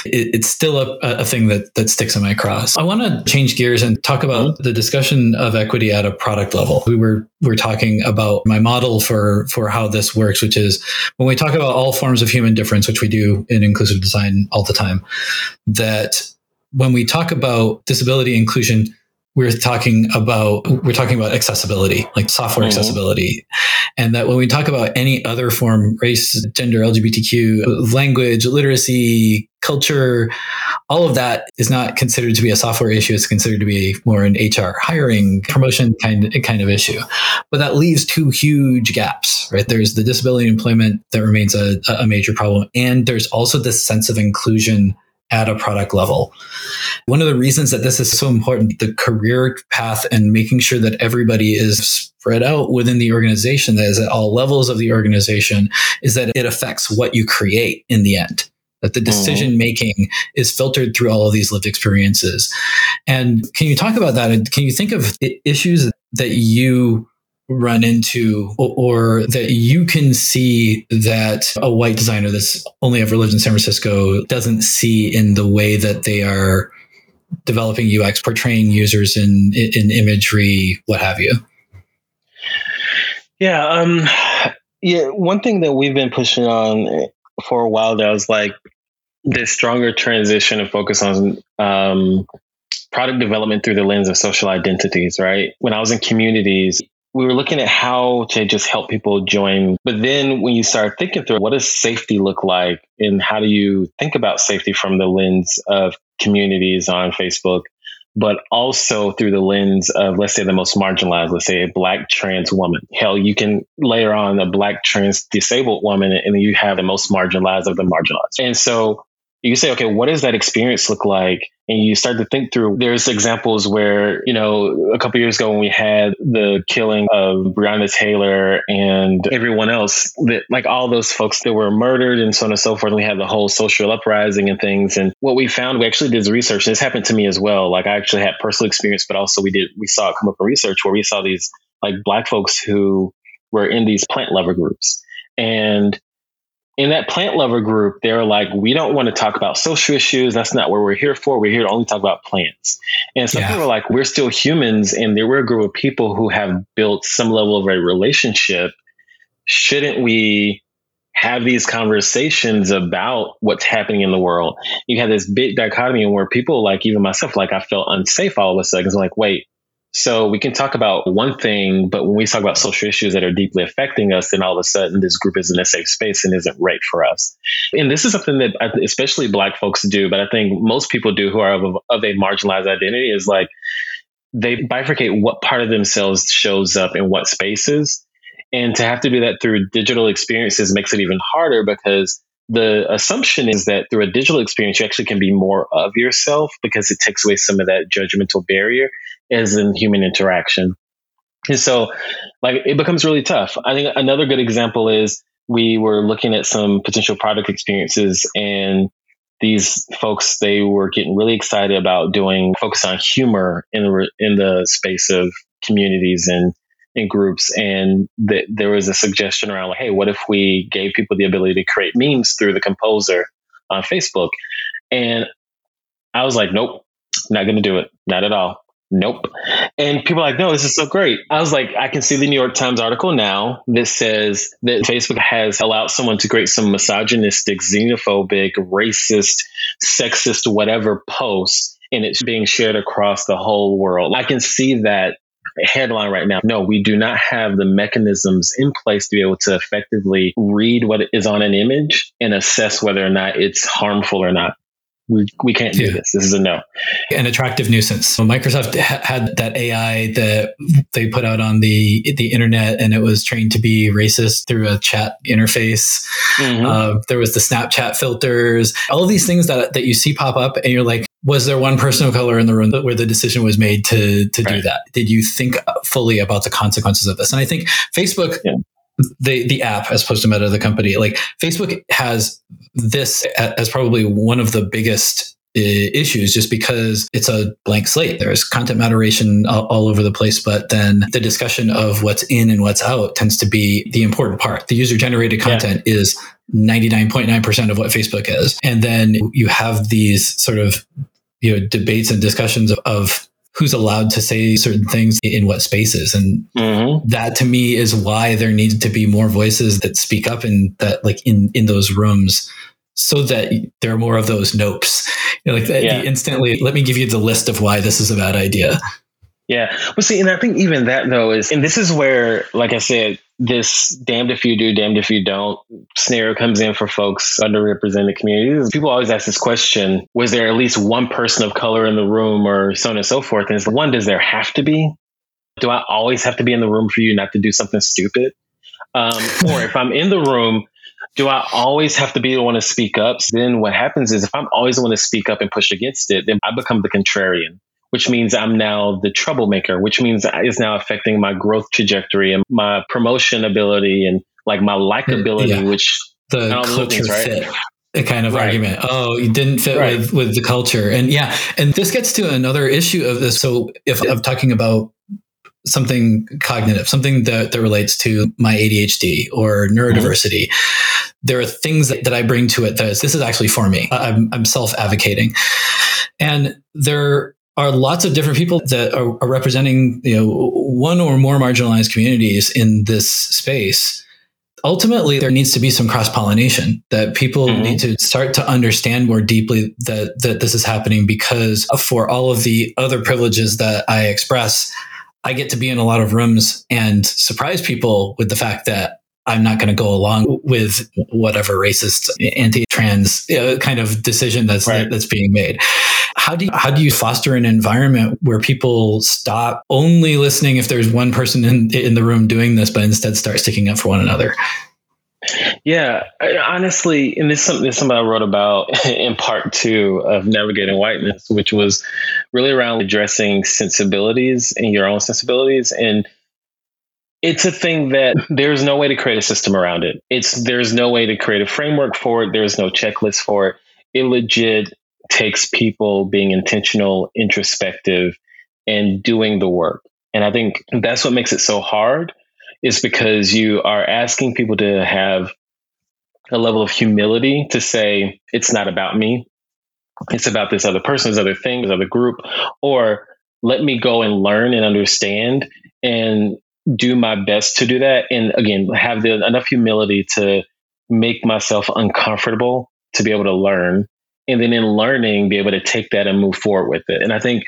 It, it's still a, a, thing that, that sticks in my cross. I want to change gears and talk about the discussion of equity at a product level. We were we're talking about my model for for how this works, which is when we talk about all forms of human difference, which we do in inclusive design all the time, that when we talk about disability inclusion, we're talking about we're talking about accessibility like software mm-hmm. accessibility and that when we talk about any other form race gender lgbtq language literacy culture all of that is not considered to be a software issue. It's considered to be more an HR hiring promotion kind kind of issue. But that leaves two huge gaps, right? There's the disability employment that remains a, a major problem, and there's also this sense of inclusion at a product level. One of the reasons that this is so important, the career path and making sure that everybody is spread out within the organization, that is at all levels of the organization, is that it affects what you create in the end. That the mm-hmm. decision making is filtered through all of these lived experiences. And can you talk about that? And can you think of issues that you run into or, that you can see that a white designer that's only ever lived in San Francisco doesn't see in the way that they are developing UX, portraying users in in imagery, what have you? Yeah, um, yeah. One thing that we've been pushing on for a while now is like this stronger transition and focus on um, product development through the lens of social identities. Right. When I was in communities, we were looking at how to just help people join. But then when you start thinking through what does safety look like and how do you think about safety from the lens of communities on Facebook, but also through the lens of, let's say, the most marginalized, let's say a black trans woman. Hell, you can layer on a black trans disabled woman and you have the most marginalized of the marginalized. And so you say, okay, what does that experience look like? And you start to think through. There's examples where, you know, a couple years ago when we had the killing of Breonna Taylor and everyone else, that like all those folks that were murdered and so on and so forth. And we had the whole social uprising and things. And what we found, we actually did research. This happened to me as well. Like I actually had personal experience, but also we did, we saw it come up in research where we saw these like black folks who were in these plant lover groups. And in that plant lover group, they're like, we don't want to talk about social issues. That's not what we're here for. We're here to only talk about plants. And some yeah. people are like, we're still humans, and there were a group of people who have built some level of a relationship. Shouldn't we have these conversations about what's happening in the world? You have this big dichotomy where people, like even myself, like I felt unsafe all of a sudden. It's like, wait, so we can talk about one thing, but when we talk about social issues that are deeply affecting us, then all of a sudden this group isn't a safe space and isn't right for us. And this is something that especially Black folks do, but I think most people do who are of, of a marginalized identity is like they bifurcate what part of themselves shows up in what spaces. And to have to do that through digital experiences makes it even harder because the assumption is that through a digital experience, you actually can be more of yourself because it takes away some of that judgmental barrier as in human interaction. And so, like, it becomes really tough. I think another good example is we were looking at some potential product experiences and these folks they were getting really excited about doing focus on humor in the in the space of communities and in groups and th- there was a suggestion around like hey what if we gave people the ability to create memes through the composer on facebook and i was like nope not going to do it not at all nope. And people are like, no, this is so great. I was like, I can see the New York Times article now that says that Facebook has allowed someone to create some misogynistic, xenophobic, racist, sexist, whatever post, and it's being shared across the whole world. I can see that headline right now. No, we do not have the mechanisms in place to be able to effectively read what is on an image and assess whether or not it's harmful or not we, we can't do yeah. this. This is a no. An attractive nuisance. So Microsoft ha- had that AI that they put out on the the internet, and it was trained to be racist through a chat interface. Mm-hmm. Uh, there was the Snapchat filters, all of these things that that you see pop up, and you're like, was there one person of color in the room where the decision was made to to right. do that? Did you think fully about the consequences of this? And I think Facebook yeah the the app as opposed to Meta, the company. Like Facebook has this as probably one of the biggest uh, issues just because it's a blank slate. There's content moderation all, all, over the place, but then the discussion of what's in and what's out tends to be the important part. The user generated content yeah. is 99.9% of what Facebook is. And then you have these sort of you know debates and discussions of, of who's allowed to say certain things in what spaces. And mm-hmm. that to me is why there needs to be more voices that speak up in that, like in, in those rooms so that there are more of those nopes. You know, like the, yeah. instantly, let me give you the list of why this is a bad idea. Yeah. Well, see, and I think even that though is, and this is where, like I said, this damned if you do, damned if you don't scenario comes in for folks underrepresented communities. People always ask this question: Was there at least one person of color in the room, or so on and so forth? And it's one: Does there have to be? Do I always have to be in the room for you not to do something stupid? Um, or if I'm in the room, do I always have to be the one to speak up? Then what happens is if I'm always the one to speak up and push against it, then I become the contrarian which means I'm now the troublemaker, which means is now affecting my growth trajectory and my promotion ability and like my likability, yeah. which the culture things, right? fit a kind of right. argument. Oh, you didn't fit right. with, with the culture. And yeah, and this gets to another issue of this. So if I'm talking about something cognitive, something that, that relates to my ADHD or neurodiversity, mm-hmm. there are things that, that I bring to it that is, this is actually for me. I'm, I'm self advocating. And there are lots of different people that are, are, representing you know one or more marginalized communities in this space ultimately there needs to be some cross pollination that people mm-hmm. need to start to understand more deeply that that this is happening because for all of the other privileges that I express I get to be in a lot of rooms and surprise people with the fact that I'm not going to go along with whatever racist anti-trans uh, kind of decision that's right. that's being made. How do you, how do you foster an environment where people stop only listening if there's one person in in the room doing this, but instead start sticking up for one another? Yeah, honestly, and this is something, I wrote about in part two of Navigating Whiteness, which was really around addressing sensibilities and your own sensibilities and it's a thing that there's no way to create a system around it. It's there's no way to create a framework for it. There's no checklist for it. It legit takes people being intentional, introspective, and doing the work. And I think that's what makes it so hard is because you are asking people to have a level of humility to say, it's not about me. It's about this other person, this other thing, this other group, or let me go and learn and understand and do my best to do that. And again, have the enough humility to make myself uncomfortable to be able to learn. And then in learning, be able to take that and move forward with it. And I think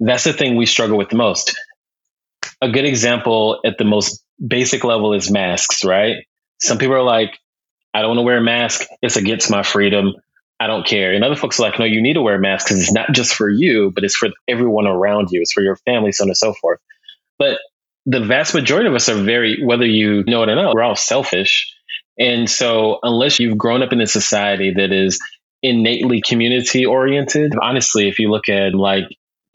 that's the thing we struggle with the most. A good example at the most basic level is masks, right? Some people are like, I don't want to wear a mask. It's against my freedom. I don't care. And other folks are like, no, you need to wear a mask because it's not just for you, but it's for everyone around you. It's for your family, so on and so forth. But the vast majority of us are very, whether you know it or not, we're all selfish. And so, unless you've grown up in a society that is innately community oriented, honestly, if you look at like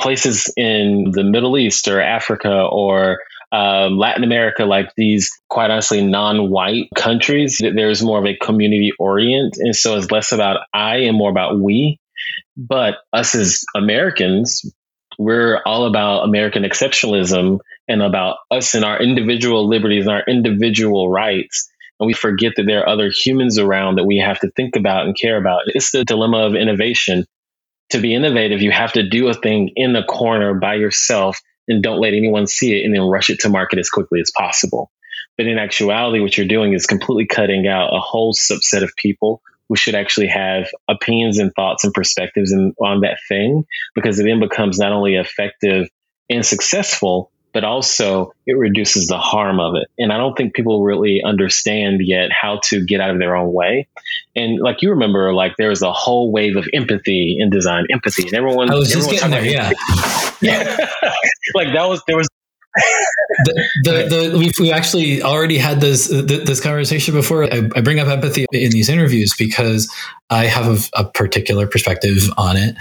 places in the Middle East or Africa or um, Latin America, like these quite honestly non white countries, there's more of a community orient. And so it's less about I and more about we. But us as Americans, we're all about American exceptionalism and about us and our individual liberties and our individual rights. And we forget that there are other humans around that we have to think about and care about. It's the dilemma of innovation. To be innovative, you have to do a thing in the corner by yourself and don't let anyone see it and then rush it to market as quickly as possible. But in actuality, what you're doing is completely cutting out a whole subset of people who should actually have opinions and thoughts and perspectives in, on that thing because it then becomes not only effective and successful, but also it reduces the harm of it. And I don't think people really understand yet how to get out of their own way. And like you remember, like there was a whole wave of empathy in design, empathy, and everyone. I was just getting there, yeah. yeah. like that was there was the, the, the, we've, we actually already had this this conversation before. I, I, bring up empathy in these interviews because I have a, a, particular perspective on it,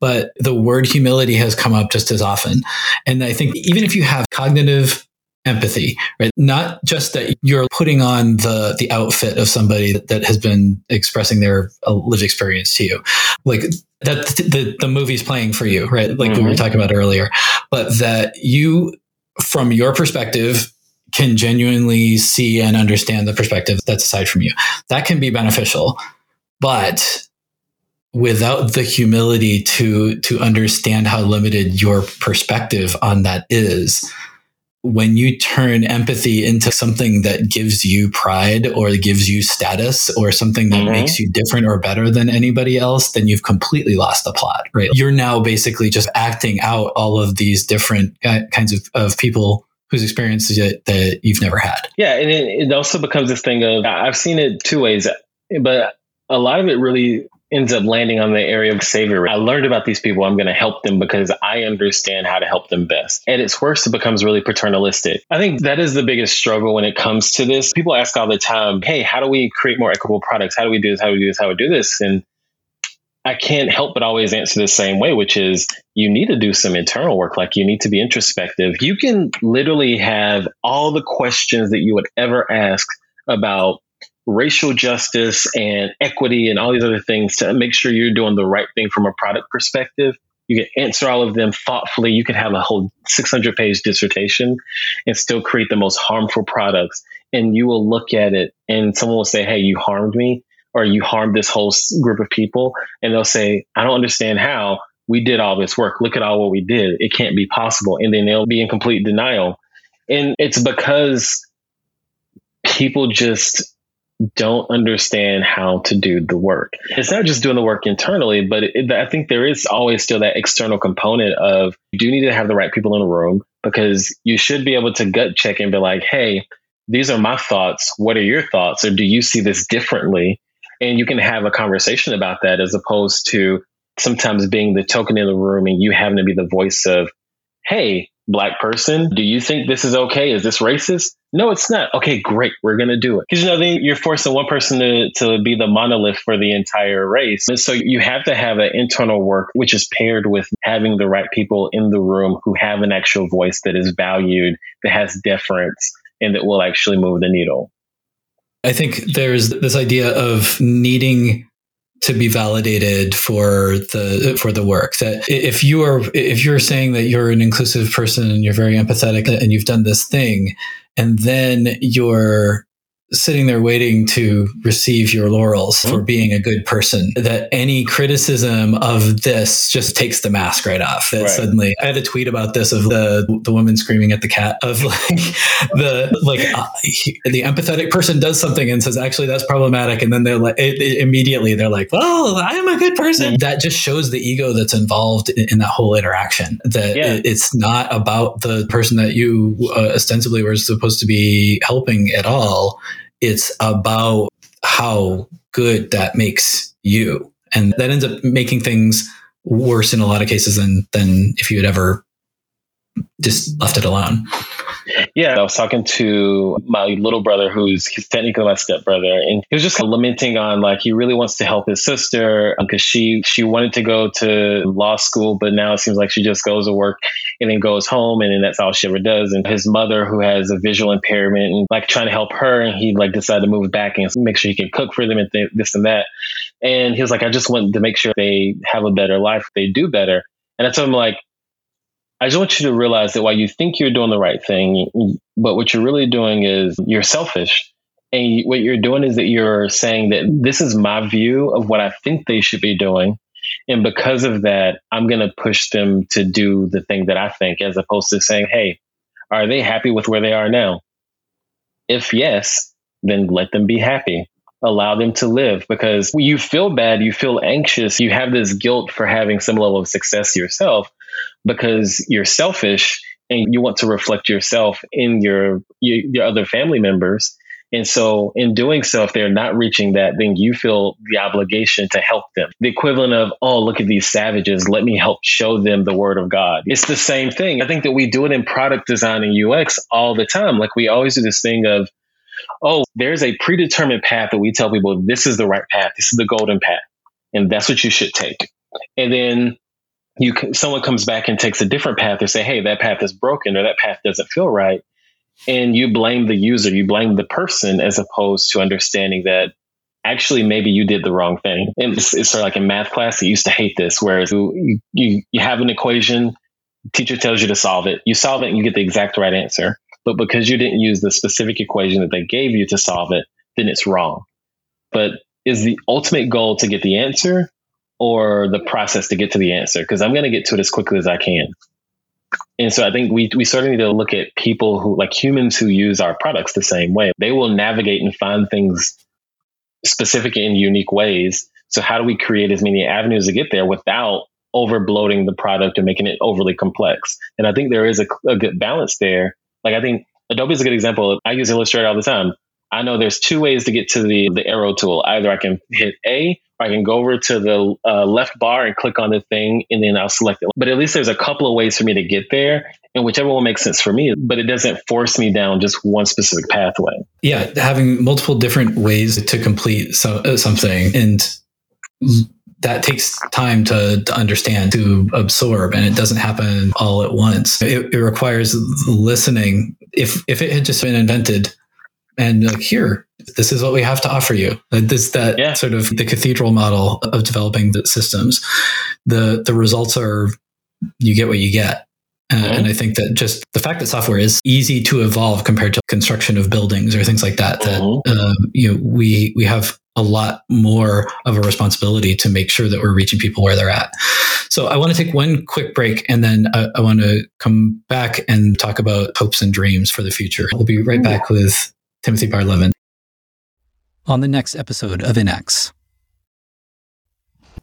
but the word humility has come up just as often. And I think even if you have cognitive empathy, right? Not just that you're putting on the the outfit of somebody that, that has been expressing their uh, lived experience to you, like that the the movie's playing for you, right? Like mm-hmm. we were mm-hmm. talking about earlier, but that you from your perspective can genuinely see and understand the perspective that's aside from you. That can be beneficial. But without the humility to to understand how limited your perspective on that is, when you turn empathy into something that gives you pride or gives you status or something that mm-hmm. makes you different or better than anybody else, then you've completely lost the plot, right? You're now basically just acting out all of these different kinds of, of people whose experiences that, that you've never had. Yeah, and it, it also becomes this thing of I've seen it two ways, but a lot of it really ends up landing on the area of savior. I learned about these people. I'm going to help them because I understand how to help them best. At its worst, it becomes really paternalistic. I think that is the biggest struggle when it comes to this. People ask all the time, Hey, how do we create more equitable products? How do we do this? How do we do this? How do we do this? And I can't help but always answer the same way, which is you need to do some internal work. Like you need to be introspective. You can literally have all the questions that you would ever ask about racial justice and equity and all these other things to make sure you're doing the right thing from a product perspective. You can answer all of them thoughtfully. You can have a whole 600 page dissertation and still create the most harmful products. And you will look at it and someone will say, Hey, you harmed me or you harmed this whole group of people. And they'll say, I don't understand how we did all this work. Look at all what we did. It can't be possible. And then they'll be in complete denial. And it's because people just don't understand how to do the work. It's not just doing the work internally, but it, I think there is always still that external component of you do need to have the right people in the room because you should be able to gut check and be like, hey, these are my thoughts. What are your thoughts? Or do you see this differently? And you can have a conversation about that as opposed to sometimes being the token in the room and you having to be the voice of, hey, black person, do you think this is okay? Is this racist? No, it's not. Okay, great. We're going to do it. Because, you know, then you're forcing one person to, to be the monolith for the entire race. And so you have to have an internal work, which is paired with having the right people in the room who have an actual voice that is valued, that has deference, and that will actually move the needle. I think there's this idea of needing to be validated for the for the work that if you are if you're saying that you're an inclusive person and you're very empathetic and you've done this thing and then you're sitting there waiting to receive your laurels for mm-hmm. being a good person that any criticism of this just takes the mask right off that right. suddenly i had a tweet about this of the the woman screaming at the cat of like the like uh, he, the empathetic person does something and says actually that's problematic and then they're like it, it, immediately they're like well i am a good person mm-hmm. that just shows the ego that's involved in, in that whole interaction that yeah. it, it's not about the person that you uh, ostensibly were supposed to be helping at all it's about how good that makes you. And that ends up making things worse in a lot of cases than than if you had ever just left it alone. Yeah, I was talking to my little brother, who's technically my stepbrother, and he was just lamenting on like he really wants to help his sister because um, she she wanted to go to law school, but now it seems like she just goes to work and then goes home, and then that's all she ever does. And his mother, who has a visual impairment, and like trying to help her, and he like decided to move back and make sure he can cook for them and th- this and that. And he was like, I just want to make sure they have a better life, they do better. And I told him like I just want you to realize that while you think you're doing the right thing, but what you're really doing is you're selfish. And what you're doing is that you're saying that this is my view of what I think they should be doing. And because of that, I'm going to push them to do the thing that I think, as opposed to saying, hey, are they happy with where they are now? If yes, then let them be happy. Allow them to live because you feel bad, you feel anxious, you have this guilt for having some level of success yourself because you're selfish and you want to reflect yourself in your your other family members. And so, in doing so, if they're not reaching that, then you feel the obligation to help them. The equivalent of, oh, look at these savages. Let me help show them the word of God. It's the same thing. I think that we do it in product design and UX all the time. Like we always do this thing of, oh, there's a predetermined path that we tell people this is the right path. This is the golden path. And that's what you should take. And then you someone comes back and takes a different path or say, hey, that path is broken or that path doesn't feel right. And you blame the user, you blame the person as opposed to understanding that actually maybe you did the wrong thing. And it's, it's sort of like in math class, you used to hate this, whereas you, you, you have an equation, teacher tells you to solve it, you solve it and you get the exact right answer. But because you didn't use the specific equation that they gave you to solve it, then it's wrong. But is the ultimate goal to get the answer or the process to get to the answer because I'm going to get to it as quickly as I can. And so I think we, we of need to look at people who, like humans who use our products the same way. They will navigate and find things specific in unique ways. So, how do we create as many avenues to get there without over bloating the product and making it overly complex? And I think there is a, a good balance there Like I think Adobe is a good example. I use Illustrator all the time. I know there's two ways to get to the the arrow tool. Either I can hit A or I can go over to the uh, left bar and click on the thing and then I'll select it. But at least there's a couple of ways for me to get there and whichever one makes sense for me, but it doesn't force me down just one specific pathway. Yeah, having multiple different ways to complete so, uh, something and that takes time to, to, understand, to absorb, and it doesn't happen all at once. It, it requires listening. If if it had just been invented and like here this is what we have to offer you this that yeah. sort of the cathedral model of developing the systems the the results are you get what you get uh, mm-hmm. and I think that just the fact that software is easy to evolve compared to construction of buildings or things like that, that mm-hmm. um, you know we we have a lot more of a responsibility to make sure that we're reaching people where they're at. So I want to take one quick break, and then I, I want to come back and talk about hopes and dreams for the future. We'll be right back with Timothy Bardlavens. On the next episode of InX.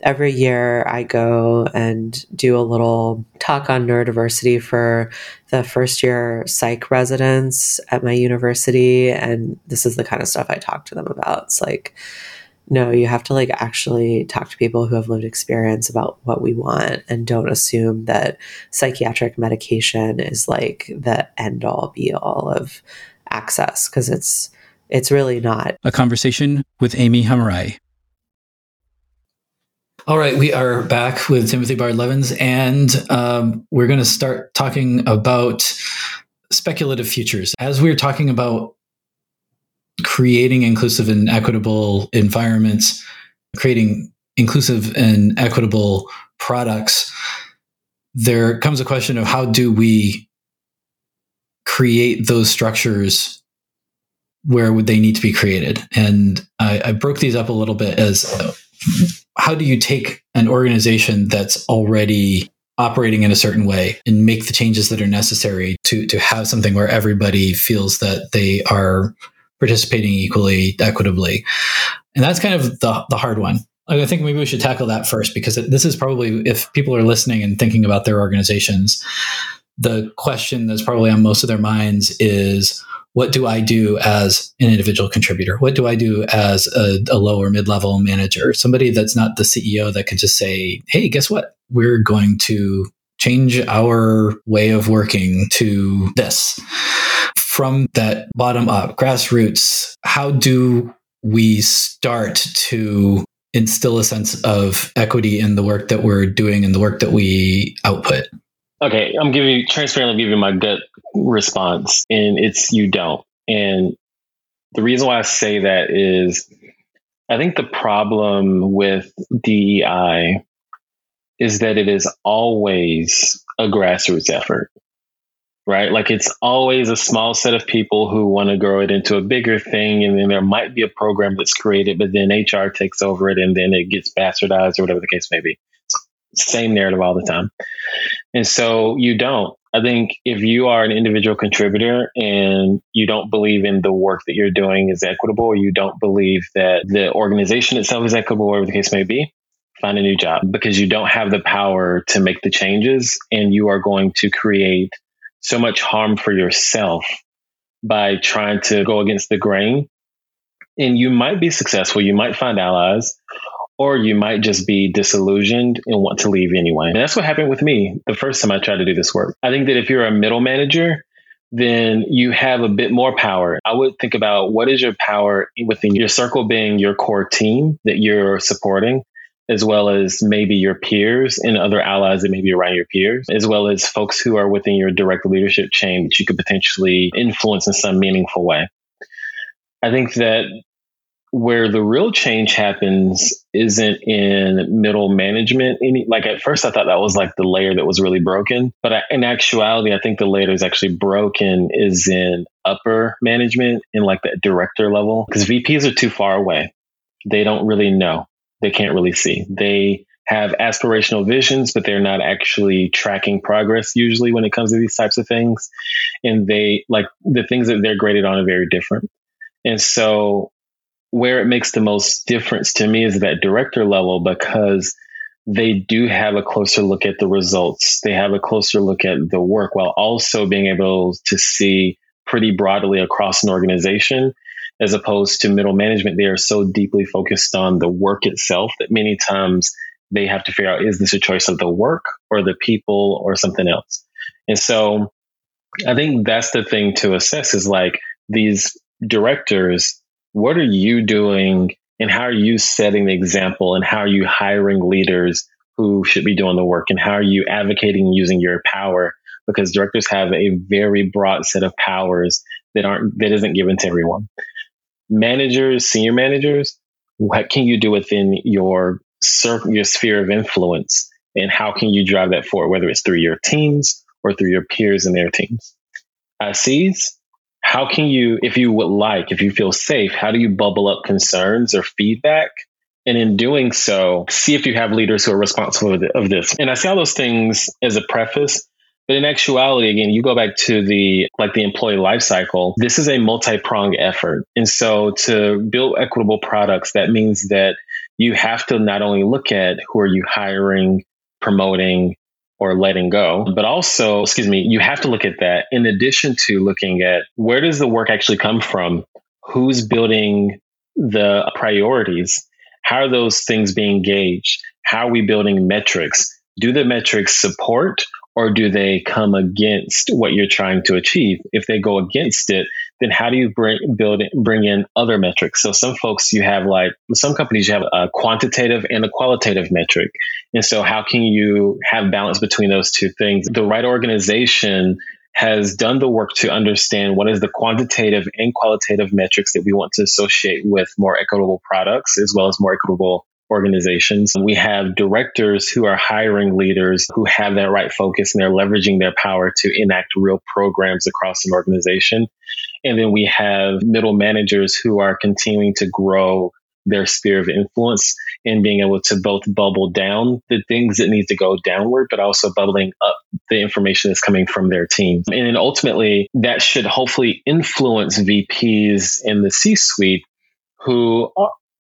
Every year I go and do a little talk on neurodiversity for the first year psych residents at my university. And this is the kind of stuff I talk to them about. It's like, no, you have to like actually talk to people who have lived experience about what we want and don't assume that psychiatric medication is like the end all be all of access because it's it's really not. A conversation with Aimi Hamraie. All right, we are back with Timothy Bardlavens, and um, we're going to start talking about speculative futures. As we're talking about creating inclusive and equitable environments, creating inclusive and equitable products, there comes a question of how do we create those structures where would they need to be created? And I, I broke these up a little bit as how do you take an organization that's already operating in a certain way and make the changes that are necessary to to have something where everybody feels that they are participating equally equitably and that's kind of the, the hard one i think maybe we should tackle that first because this is probably if people are listening and thinking about their organizations the question that's probably on most of their minds is what do I do as an individual contributor? What do I do as a, a low or mid level manager? Somebody that's not the CEO that can just say, hey, guess what? We're going to change our way of working to this. From that bottom up, grassroots, how do we start to instill a sense of equity in the work that we're doing and the work that we output? Okay, I'm giving you transparently giving my gut response, and it's you don't. And the reason why I say that is I think the problem with DEI is that it is always a grassroots effort, right? Like it's always a small set of people who want to grow it into a bigger thing. And then there might be a program that's created, but then HR takes over it and then it gets bastardized or whatever the case may be. Same narrative all the time. And so you don't. I think if you are an individual contributor and you don't believe in the work that you're doing is equitable, or you don't believe that the organization itself is equitable, whatever the case may be, find a new job because you don't have the power to make the changes and you are going to create so much harm for yourself by trying to go against the grain. And you might be successful, you might find allies, or you might just be disillusioned and want to leave anyway. And that's what happened with me the first time I tried to do this work. I think that if you're a middle manager, then you have a bit more power. I would think about what is your power within your circle being your core team that you're supporting, as well as maybe your peers and other allies that may be around your peers, as well as folks who are within your direct leadership chain that you could potentially influence in some meaningful way. I think that where the real change happens isn't in middle management any like at first i thought that was like the layer that was really broken but I, in actuality i think the layer that's actually broken is in upper management in like that director level because vps are too far away. They don't really know. They can't really see. They have aspirational visions but they're not actually tracking progress usually when it comes to these types of things. And they like the things that they're graded on are very different. And so where it makes the most difference to me is that director level because they do have a closer look at the results. They have a closer look at the work while also being able to see pretty broadly across an organization as opposed to middle management. They are so deeply focused on the work itself that many times they have to figure out is this a choice of the work or the people or something else? And so I think that's the thing to assess is like these directors, what are you doing and how are you setting the example and how are you hiring leaders who should be doing the work and how are you advocating using your power? Because directors have a very broad set of powers that aren't that isn't given to everyone. Managers senior managers what can you do within your your sphere of influence? And how can you drive that forward whether it's through your teams or through your peers and their teams? Uh, ICs how can you, if you would like, if you feel safe, how do you bubble up concerns or feedback? And in doing so, see if you have leaders who are responsible of this. And I see all those things as a preface. But in actuality, again, you go back to the like the employee life cycle. This is a multi-pronged effort. And so to build equitable products, that means that you have to not only look at who are you hiring, promoting, or letting go. But also, excuse me, you have to look at that in addition to looking at where does the work actually come from? Who's building the priorities? How are those things being gauged? How are we building metrics? Do the metrics support or do they come against what you're trying to achieve? If they go against it, then how do you bring build bring in other metrics? So some folks you have like some companies you have a quantitative and a qualitative metric, and so how can you have balance between those two things? The right organization has done the work to understand what is the quantitative and qualitative metrics that we want to associate with more equitable products as well as more equitable organizations. We have directors who are hiring leaders who have that right focus and they're leveraging their power to enact real programs across an organization. And then we have middle managers who are continuing to grow their sphere of influence and being able to both bubble down the things that need to go downward, but also bubbling up the information that's coming from their team. And then ultimately, that should hopefully influence VPs in the C suite who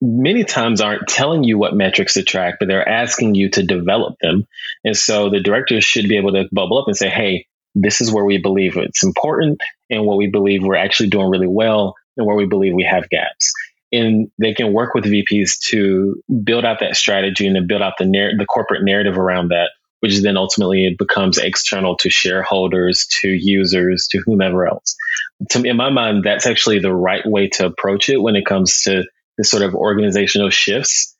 many times aren't telling you what metrics to track, but they're asking you to develop them. And so the directors should be able to bubble up and say, hey, this is where we believe it's important and what we believe we're actually doing really well and where we believe we have gaps. And they can work with VPs to build out that strategy and to build out the narr- the corporate narrative around that, which then ultimately it becomes external to shareholders, to users, to whomever else. To, in my mind, that's actually the right way to approach it when it comes to the sort of organizational shifts,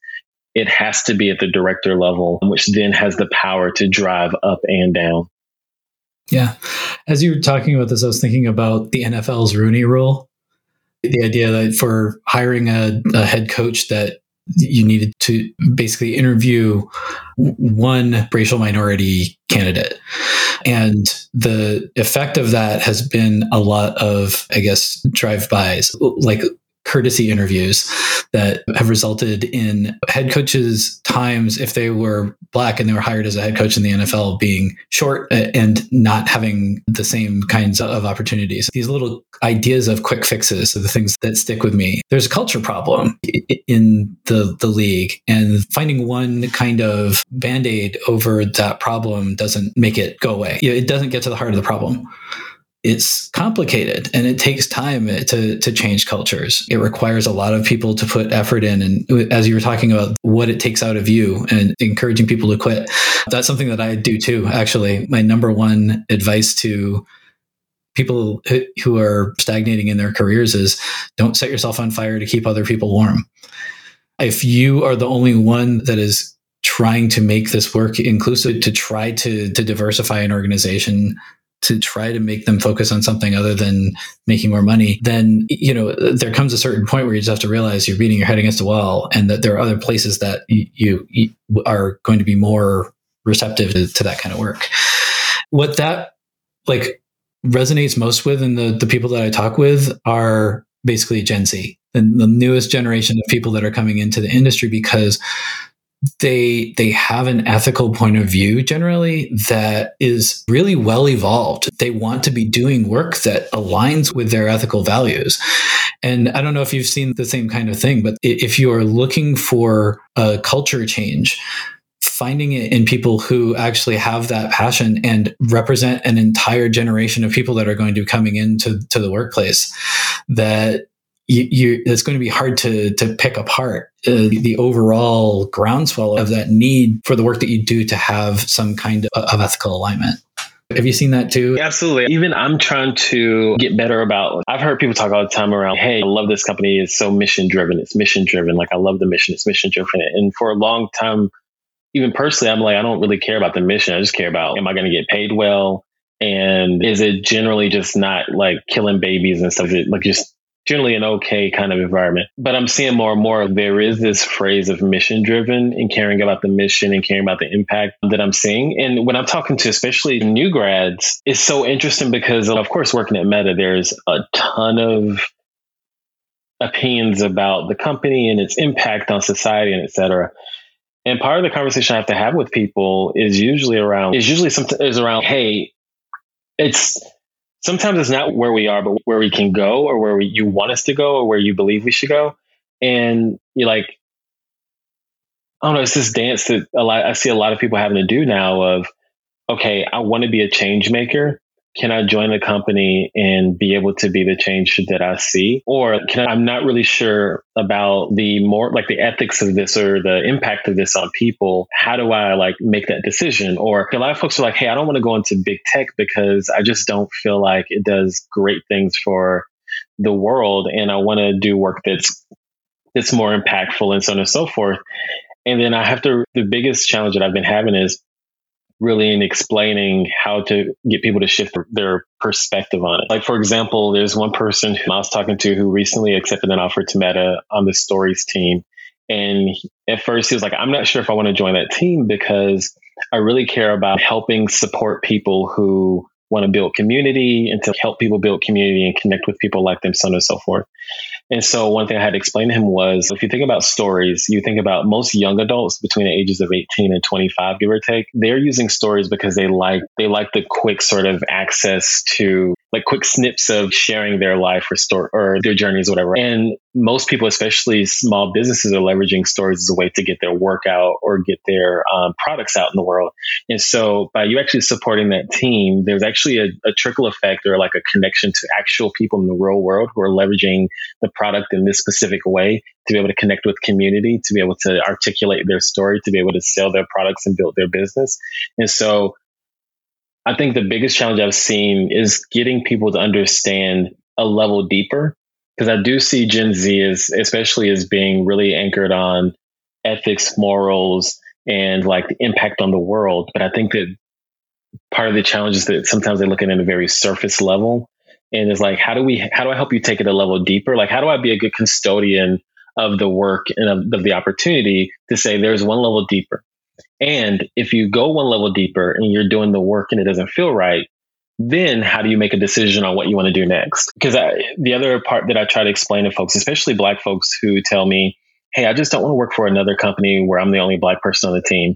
it has to be at the director level, which then has the power to drive up and down. Yeah. As you were talking about this, I was thinking about the NFL's Rooney rule. The idea that for hiring a, a head coach that you needed to basically interview one racial minority candidate. And the effect of that has been a lot of, I guess, drive-bys, like courtesy interviews that have resulted in head coaches times if they were black and they were hired as a head coach in the NFL being short and not having the same kinds of opportunities. These little ideas of quick fixes are the things that stick with me. There's a culture problem in the the league and finding one kind of band-aid over that problem doesn't make it go away. It doesn't get to the heart of the problem it's complicated and it takes time to to change cultures. It requires a lot of people to put effort in and as you were talking about what it takes out of you and encouraging people to quit. That's something that I do too actually. My number one advice to people who are stagnating in their careers is don't set yourself on fire to keep other people warm. If you are the only one that is trying to make this work inclusive to try to to diversify an organization to try to make them focus on something other than making more money, then you know there comes a certain point where you just have to realize you're beating your head against a wall, and that there are other places that you, you, are going to be more receptive to, to, that kind of work. What that like resonates most with, and the the people that I talk with are basically Gen Z, the, the newest generation of people that are coming into the industry because they they have an ethical point of view generally that is really well evolved. They want to be doing work that aligns with their ethical values. And i don't know if you've seen the same kind of thing but if you are looking for a culture change finding it in people who actually have that passion and represent an entire generation of people that are going to be coming into to the workplace that you, you it's going to be hard to to pick apart uh, the overall groundswell of that need for the work that you do to have some kind of, ethical alignment have you seen that too? Absolutely. Even I'm trying to get better about. I've heard people talk all the time around, "Hey, I love this company. It's so mission driven. It's mission driven. Like I love the mission. It's mission driven." And for a long time, even personally, I'm like, I don't really care about the mission. I just care about, am I going to get paid well? And is it generally just not like killing babies and stuff? Like just generally an okay kind of environment. But I'm seeing more and more there is this phrase of mission driven and caring about the mission and caring about the impact that I'm seeing. And when I'm talking to especially new grads, it's so interesting because of course working at Meta, there's a ton of opinions about the company and its impact on society and et cetera. And part of the conversation I have to have with people is usually around is usually something is around, hey, it's sometimes it's not where we are, but where we can go or where we, you want us to go or where you believe we should go. And you're like, I don't know, it's this dance that a lot, I see a lot of people having to do now of, okay, I want to be a change maker, can I join the company and be able to be the change that I see? Or can I, I'm not really sure about the more like the ethics of this or the impact of this on people. How do I like make that decision? Or a lot of folks are like, hey, I don't want to go into big tech because I just don't feel like it does great things for the world. And I want to do work that's that's more impactful and so on and so forth. And then I have to the biggest challenge that I've been having is really in explaining how to get people to shift their perspective on it. Like, for example, there's one person who I was talking to who recently accepted an offer to Meta on the stories team. And at first he was like, I'm not sure if I want to join that team because I really care about helping support people who want to build community and to help people build community and connect with people like them, so on and so forth. And so one thing I had to explain to him was if you think about stories, you think about most young adults between the ages of 18 and 25, give or take, they're using stories because they like they like the quick sort of access to like quick snips of sharing their life or story or their journeys, whatever. And most people, especially small businesses, are leveraging stories as a way to get their work out or get their um, products out in the world. And so by you actually supporting that team, there's actually a, a trickle effect or like a connection to actual people in the real world who are leveraging the product in this specific way to be able to connect with community, to be able to articulate their story, to be able to sell their products and build their business. And so I think the biggest challenge I've seen is getting people to understand a level deeper because I do see Gen Z as especially as being really anchored on ethics, morals, and like the impact on the world. But I think that part of the challenge is that sometimes they look at it at a very surface level. And it's like, how do we, how do I help you take it a level deeper? Like, how do I be a good custodian of the work and of, of the opportunity to say there's one level deeper? And if you go one level deeper and you're doing the work and it doesn't feel right, then how do you make a decision on what you want to do next? Because the other part that I try to explain to folks, especially black folks who tell me, hey, I just don't want to work for another company where I'm the only black person on the team.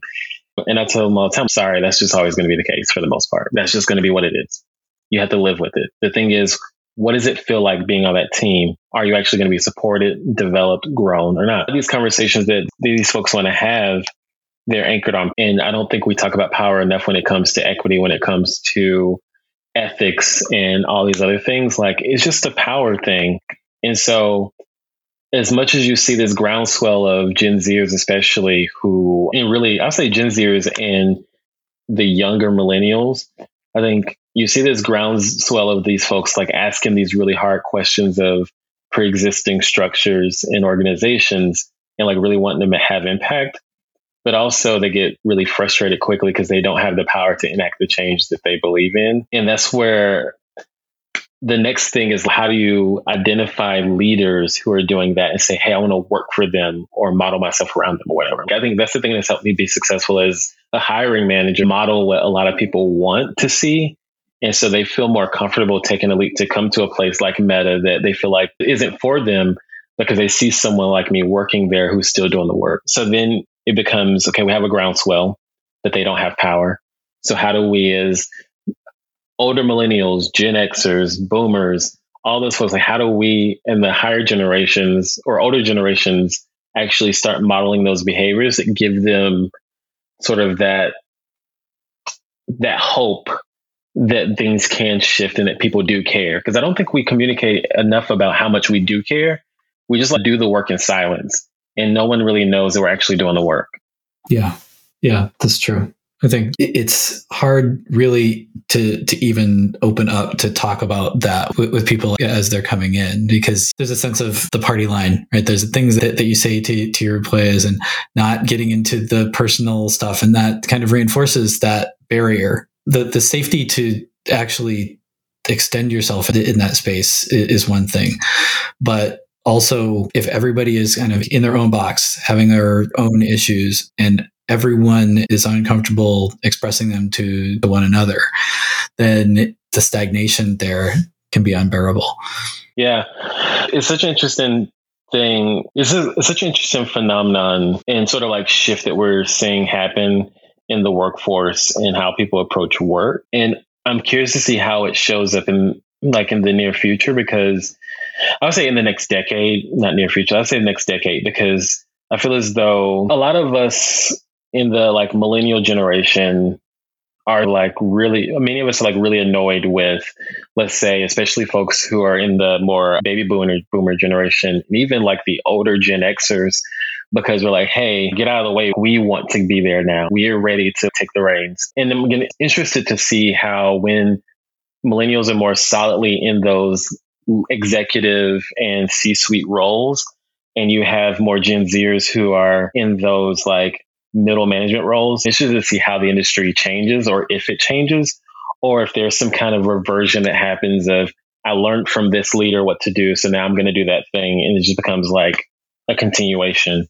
And I tell them all the time, sorry, that's just always going to be the case for the most part. That's just going to be what it is. You have to live with it. The thing is, what does it feel like being on that team? Are you actually going to be supported, developed, grown, or not? These conversations that these folks want to have they're anchored on. And I don't think we talk about power enough when it comes to equity, when it comes to ethics and all these other things. Like it's just a power thing. And so as much as you see this groundswell of Gen Zers, especially who, and really, I'll say Gen Zers and the younger millennials, I think you see this groundswell of these folks like asking these really hard questions of pre existing structures and organizations and like really wanting them to have impact but also they get really frustrated quickly because they don't have the power to enact the change that they believe in. And that's where the next thing is how do you identify leaders who are doing that and say, hey, I want to work for them or model myself around them or whatever. I think that's the thing that's helped me be successful as a hiring manager, model what a lot of people want to see. And so they feel more comfortable taking a leap to come to a place like Meta that they feel like isn't for them because they see someone like me working there who's still doing the work. So then it becomes okay, we have a groundswell, but they don't have power. So, how do we, as older millennials, Gen Xers, boomers, all those folks, like, how do we and the higher generations or older generations actually start modeling those behaviors that give them sort of that that hope that things can shift and that people do care. Because I don't think we communicate enough about how much we do care. We just like do the work in silence, and no one really knows that we're actually doing the work. Yeah, yeah, that's true. I think it's hard really to to even open up to talk about that with, with, people as they're coming in because there's a sense of the party line, right? There's things that, that you say to, to your employees and not getting into the personal stuff. And that kind of reinforces that barrier. The the safety to actually extend yourself in that space is one thing. But also if everybody is kind of in their own box having their own issues and everyone is uncomfortable expressing them to one another, then the stagnation there can be unbearable. Yeah, it's such an interesting thing. It's, a, it's such an interesting phenomenon and sort of like shift that we're seeing happen in the workforce and how people approach work. And I'm curious to see how it shows up in like in the near future because I would say in the next decade, not near future, I'd say the next decade because I feel as though a lot of us in the like millennial generation are like really many of us are like really annoyed with let's say especially folks who are in the more baby boomer boomer generation and even like the older gen xers because we're like hey get out of the way. We want to be there now. We are ready to take the reins. And i'm interested to see how when millennials are more solidly in those executive and c-suite roles and you have more gen zers who are in those like middle management roles. It's just to see how the industry changes or if it changes, or if there's some kind of reversion that happens of I learned from this leader what to do, so now I'm going to do that thing, and it just becomes like a continuation.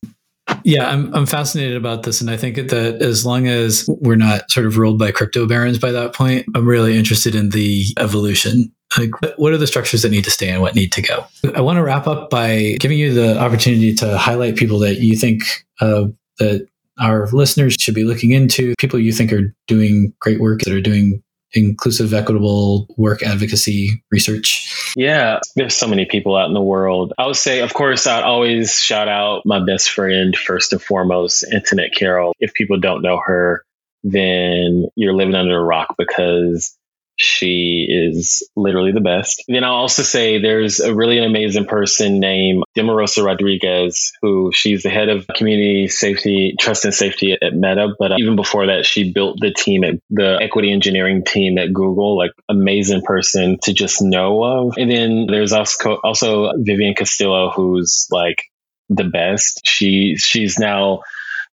Yeah, I'm I'm fascinated about this, and I think that as long as we're not sort of ruled by crypto barons by that point, I'm really interested in the evolution. Like, what are the structures that need to stay and what need to go? I want to wrap up by giving you the opportunity to highlight people that you think uh, that our listeners should be looking into, people you think are doing great work that are doing inclusive, equitable work advocacy research? Yeah, there's so many people out in the world. I would say, of course, I'd always shout out my best friend, first and foremost, Antoinette Carroll. If people don't know her, then you're living under a rock because she is literally the best. Then I'll also say there's a really amazing person named Demarosa Rodriguez, who she's the head of community safety, trust and safety at Meta. But uh, even before that, she built the team at the equity engineering team at Google, like amazing person to just know of. And then there's also, also Vivianne Castillo, who's like the best. She, she's now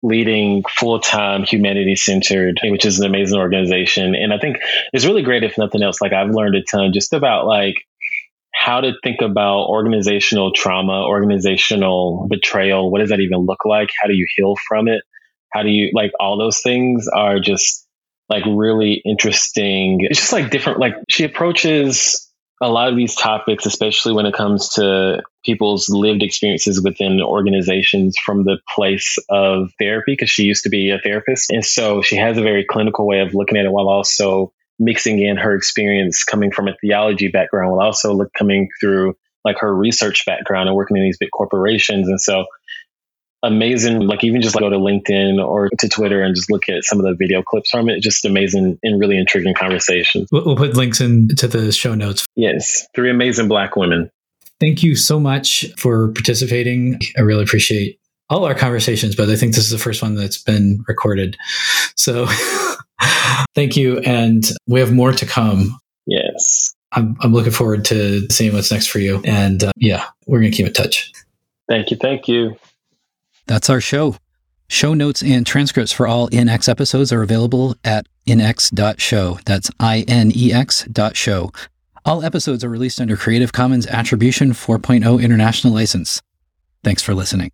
leading full-time humanity centered which is an amazing organization. And i think it's really great if nothing else like i've learned a ton just about like how to think about organizational trauma organizational betrayal. What does that even look like? How do you heal from it? How do you like all those things are just like really interesting. It's just like different like she approaches a lot of these topics, especially when it comes to people's lived experiences within organizations from the place of therapy, because she used to be a therapist. And so she has a very clinical way of looking at it while also mixing in her experience coming from a theology background, while also look, coming through like her research background and working in these big corporations. And so amazing. Like even just like go to LinkedIn or to Twitter and just look at some of the video clips from it. Just amazing and really intriguing conversations. We'll put links into the show notes. Yes, three amazing black women. Thank you so much for participating. I really appreciate all our conversations, but I think this is the first one that's been recorded. So thank you. And we have more to come. Yes. I'm, I'm looking forward to seeing what's next for you. And uh, yeah, we're going to keep in touch. Thank you. Thank you. That's our show. Show notes and transcripts for all INEX episodes are available at inex.show. That's I N E X show. All episodes are released under Creative Commons Attribution 4.0 International License. Thanks for listening.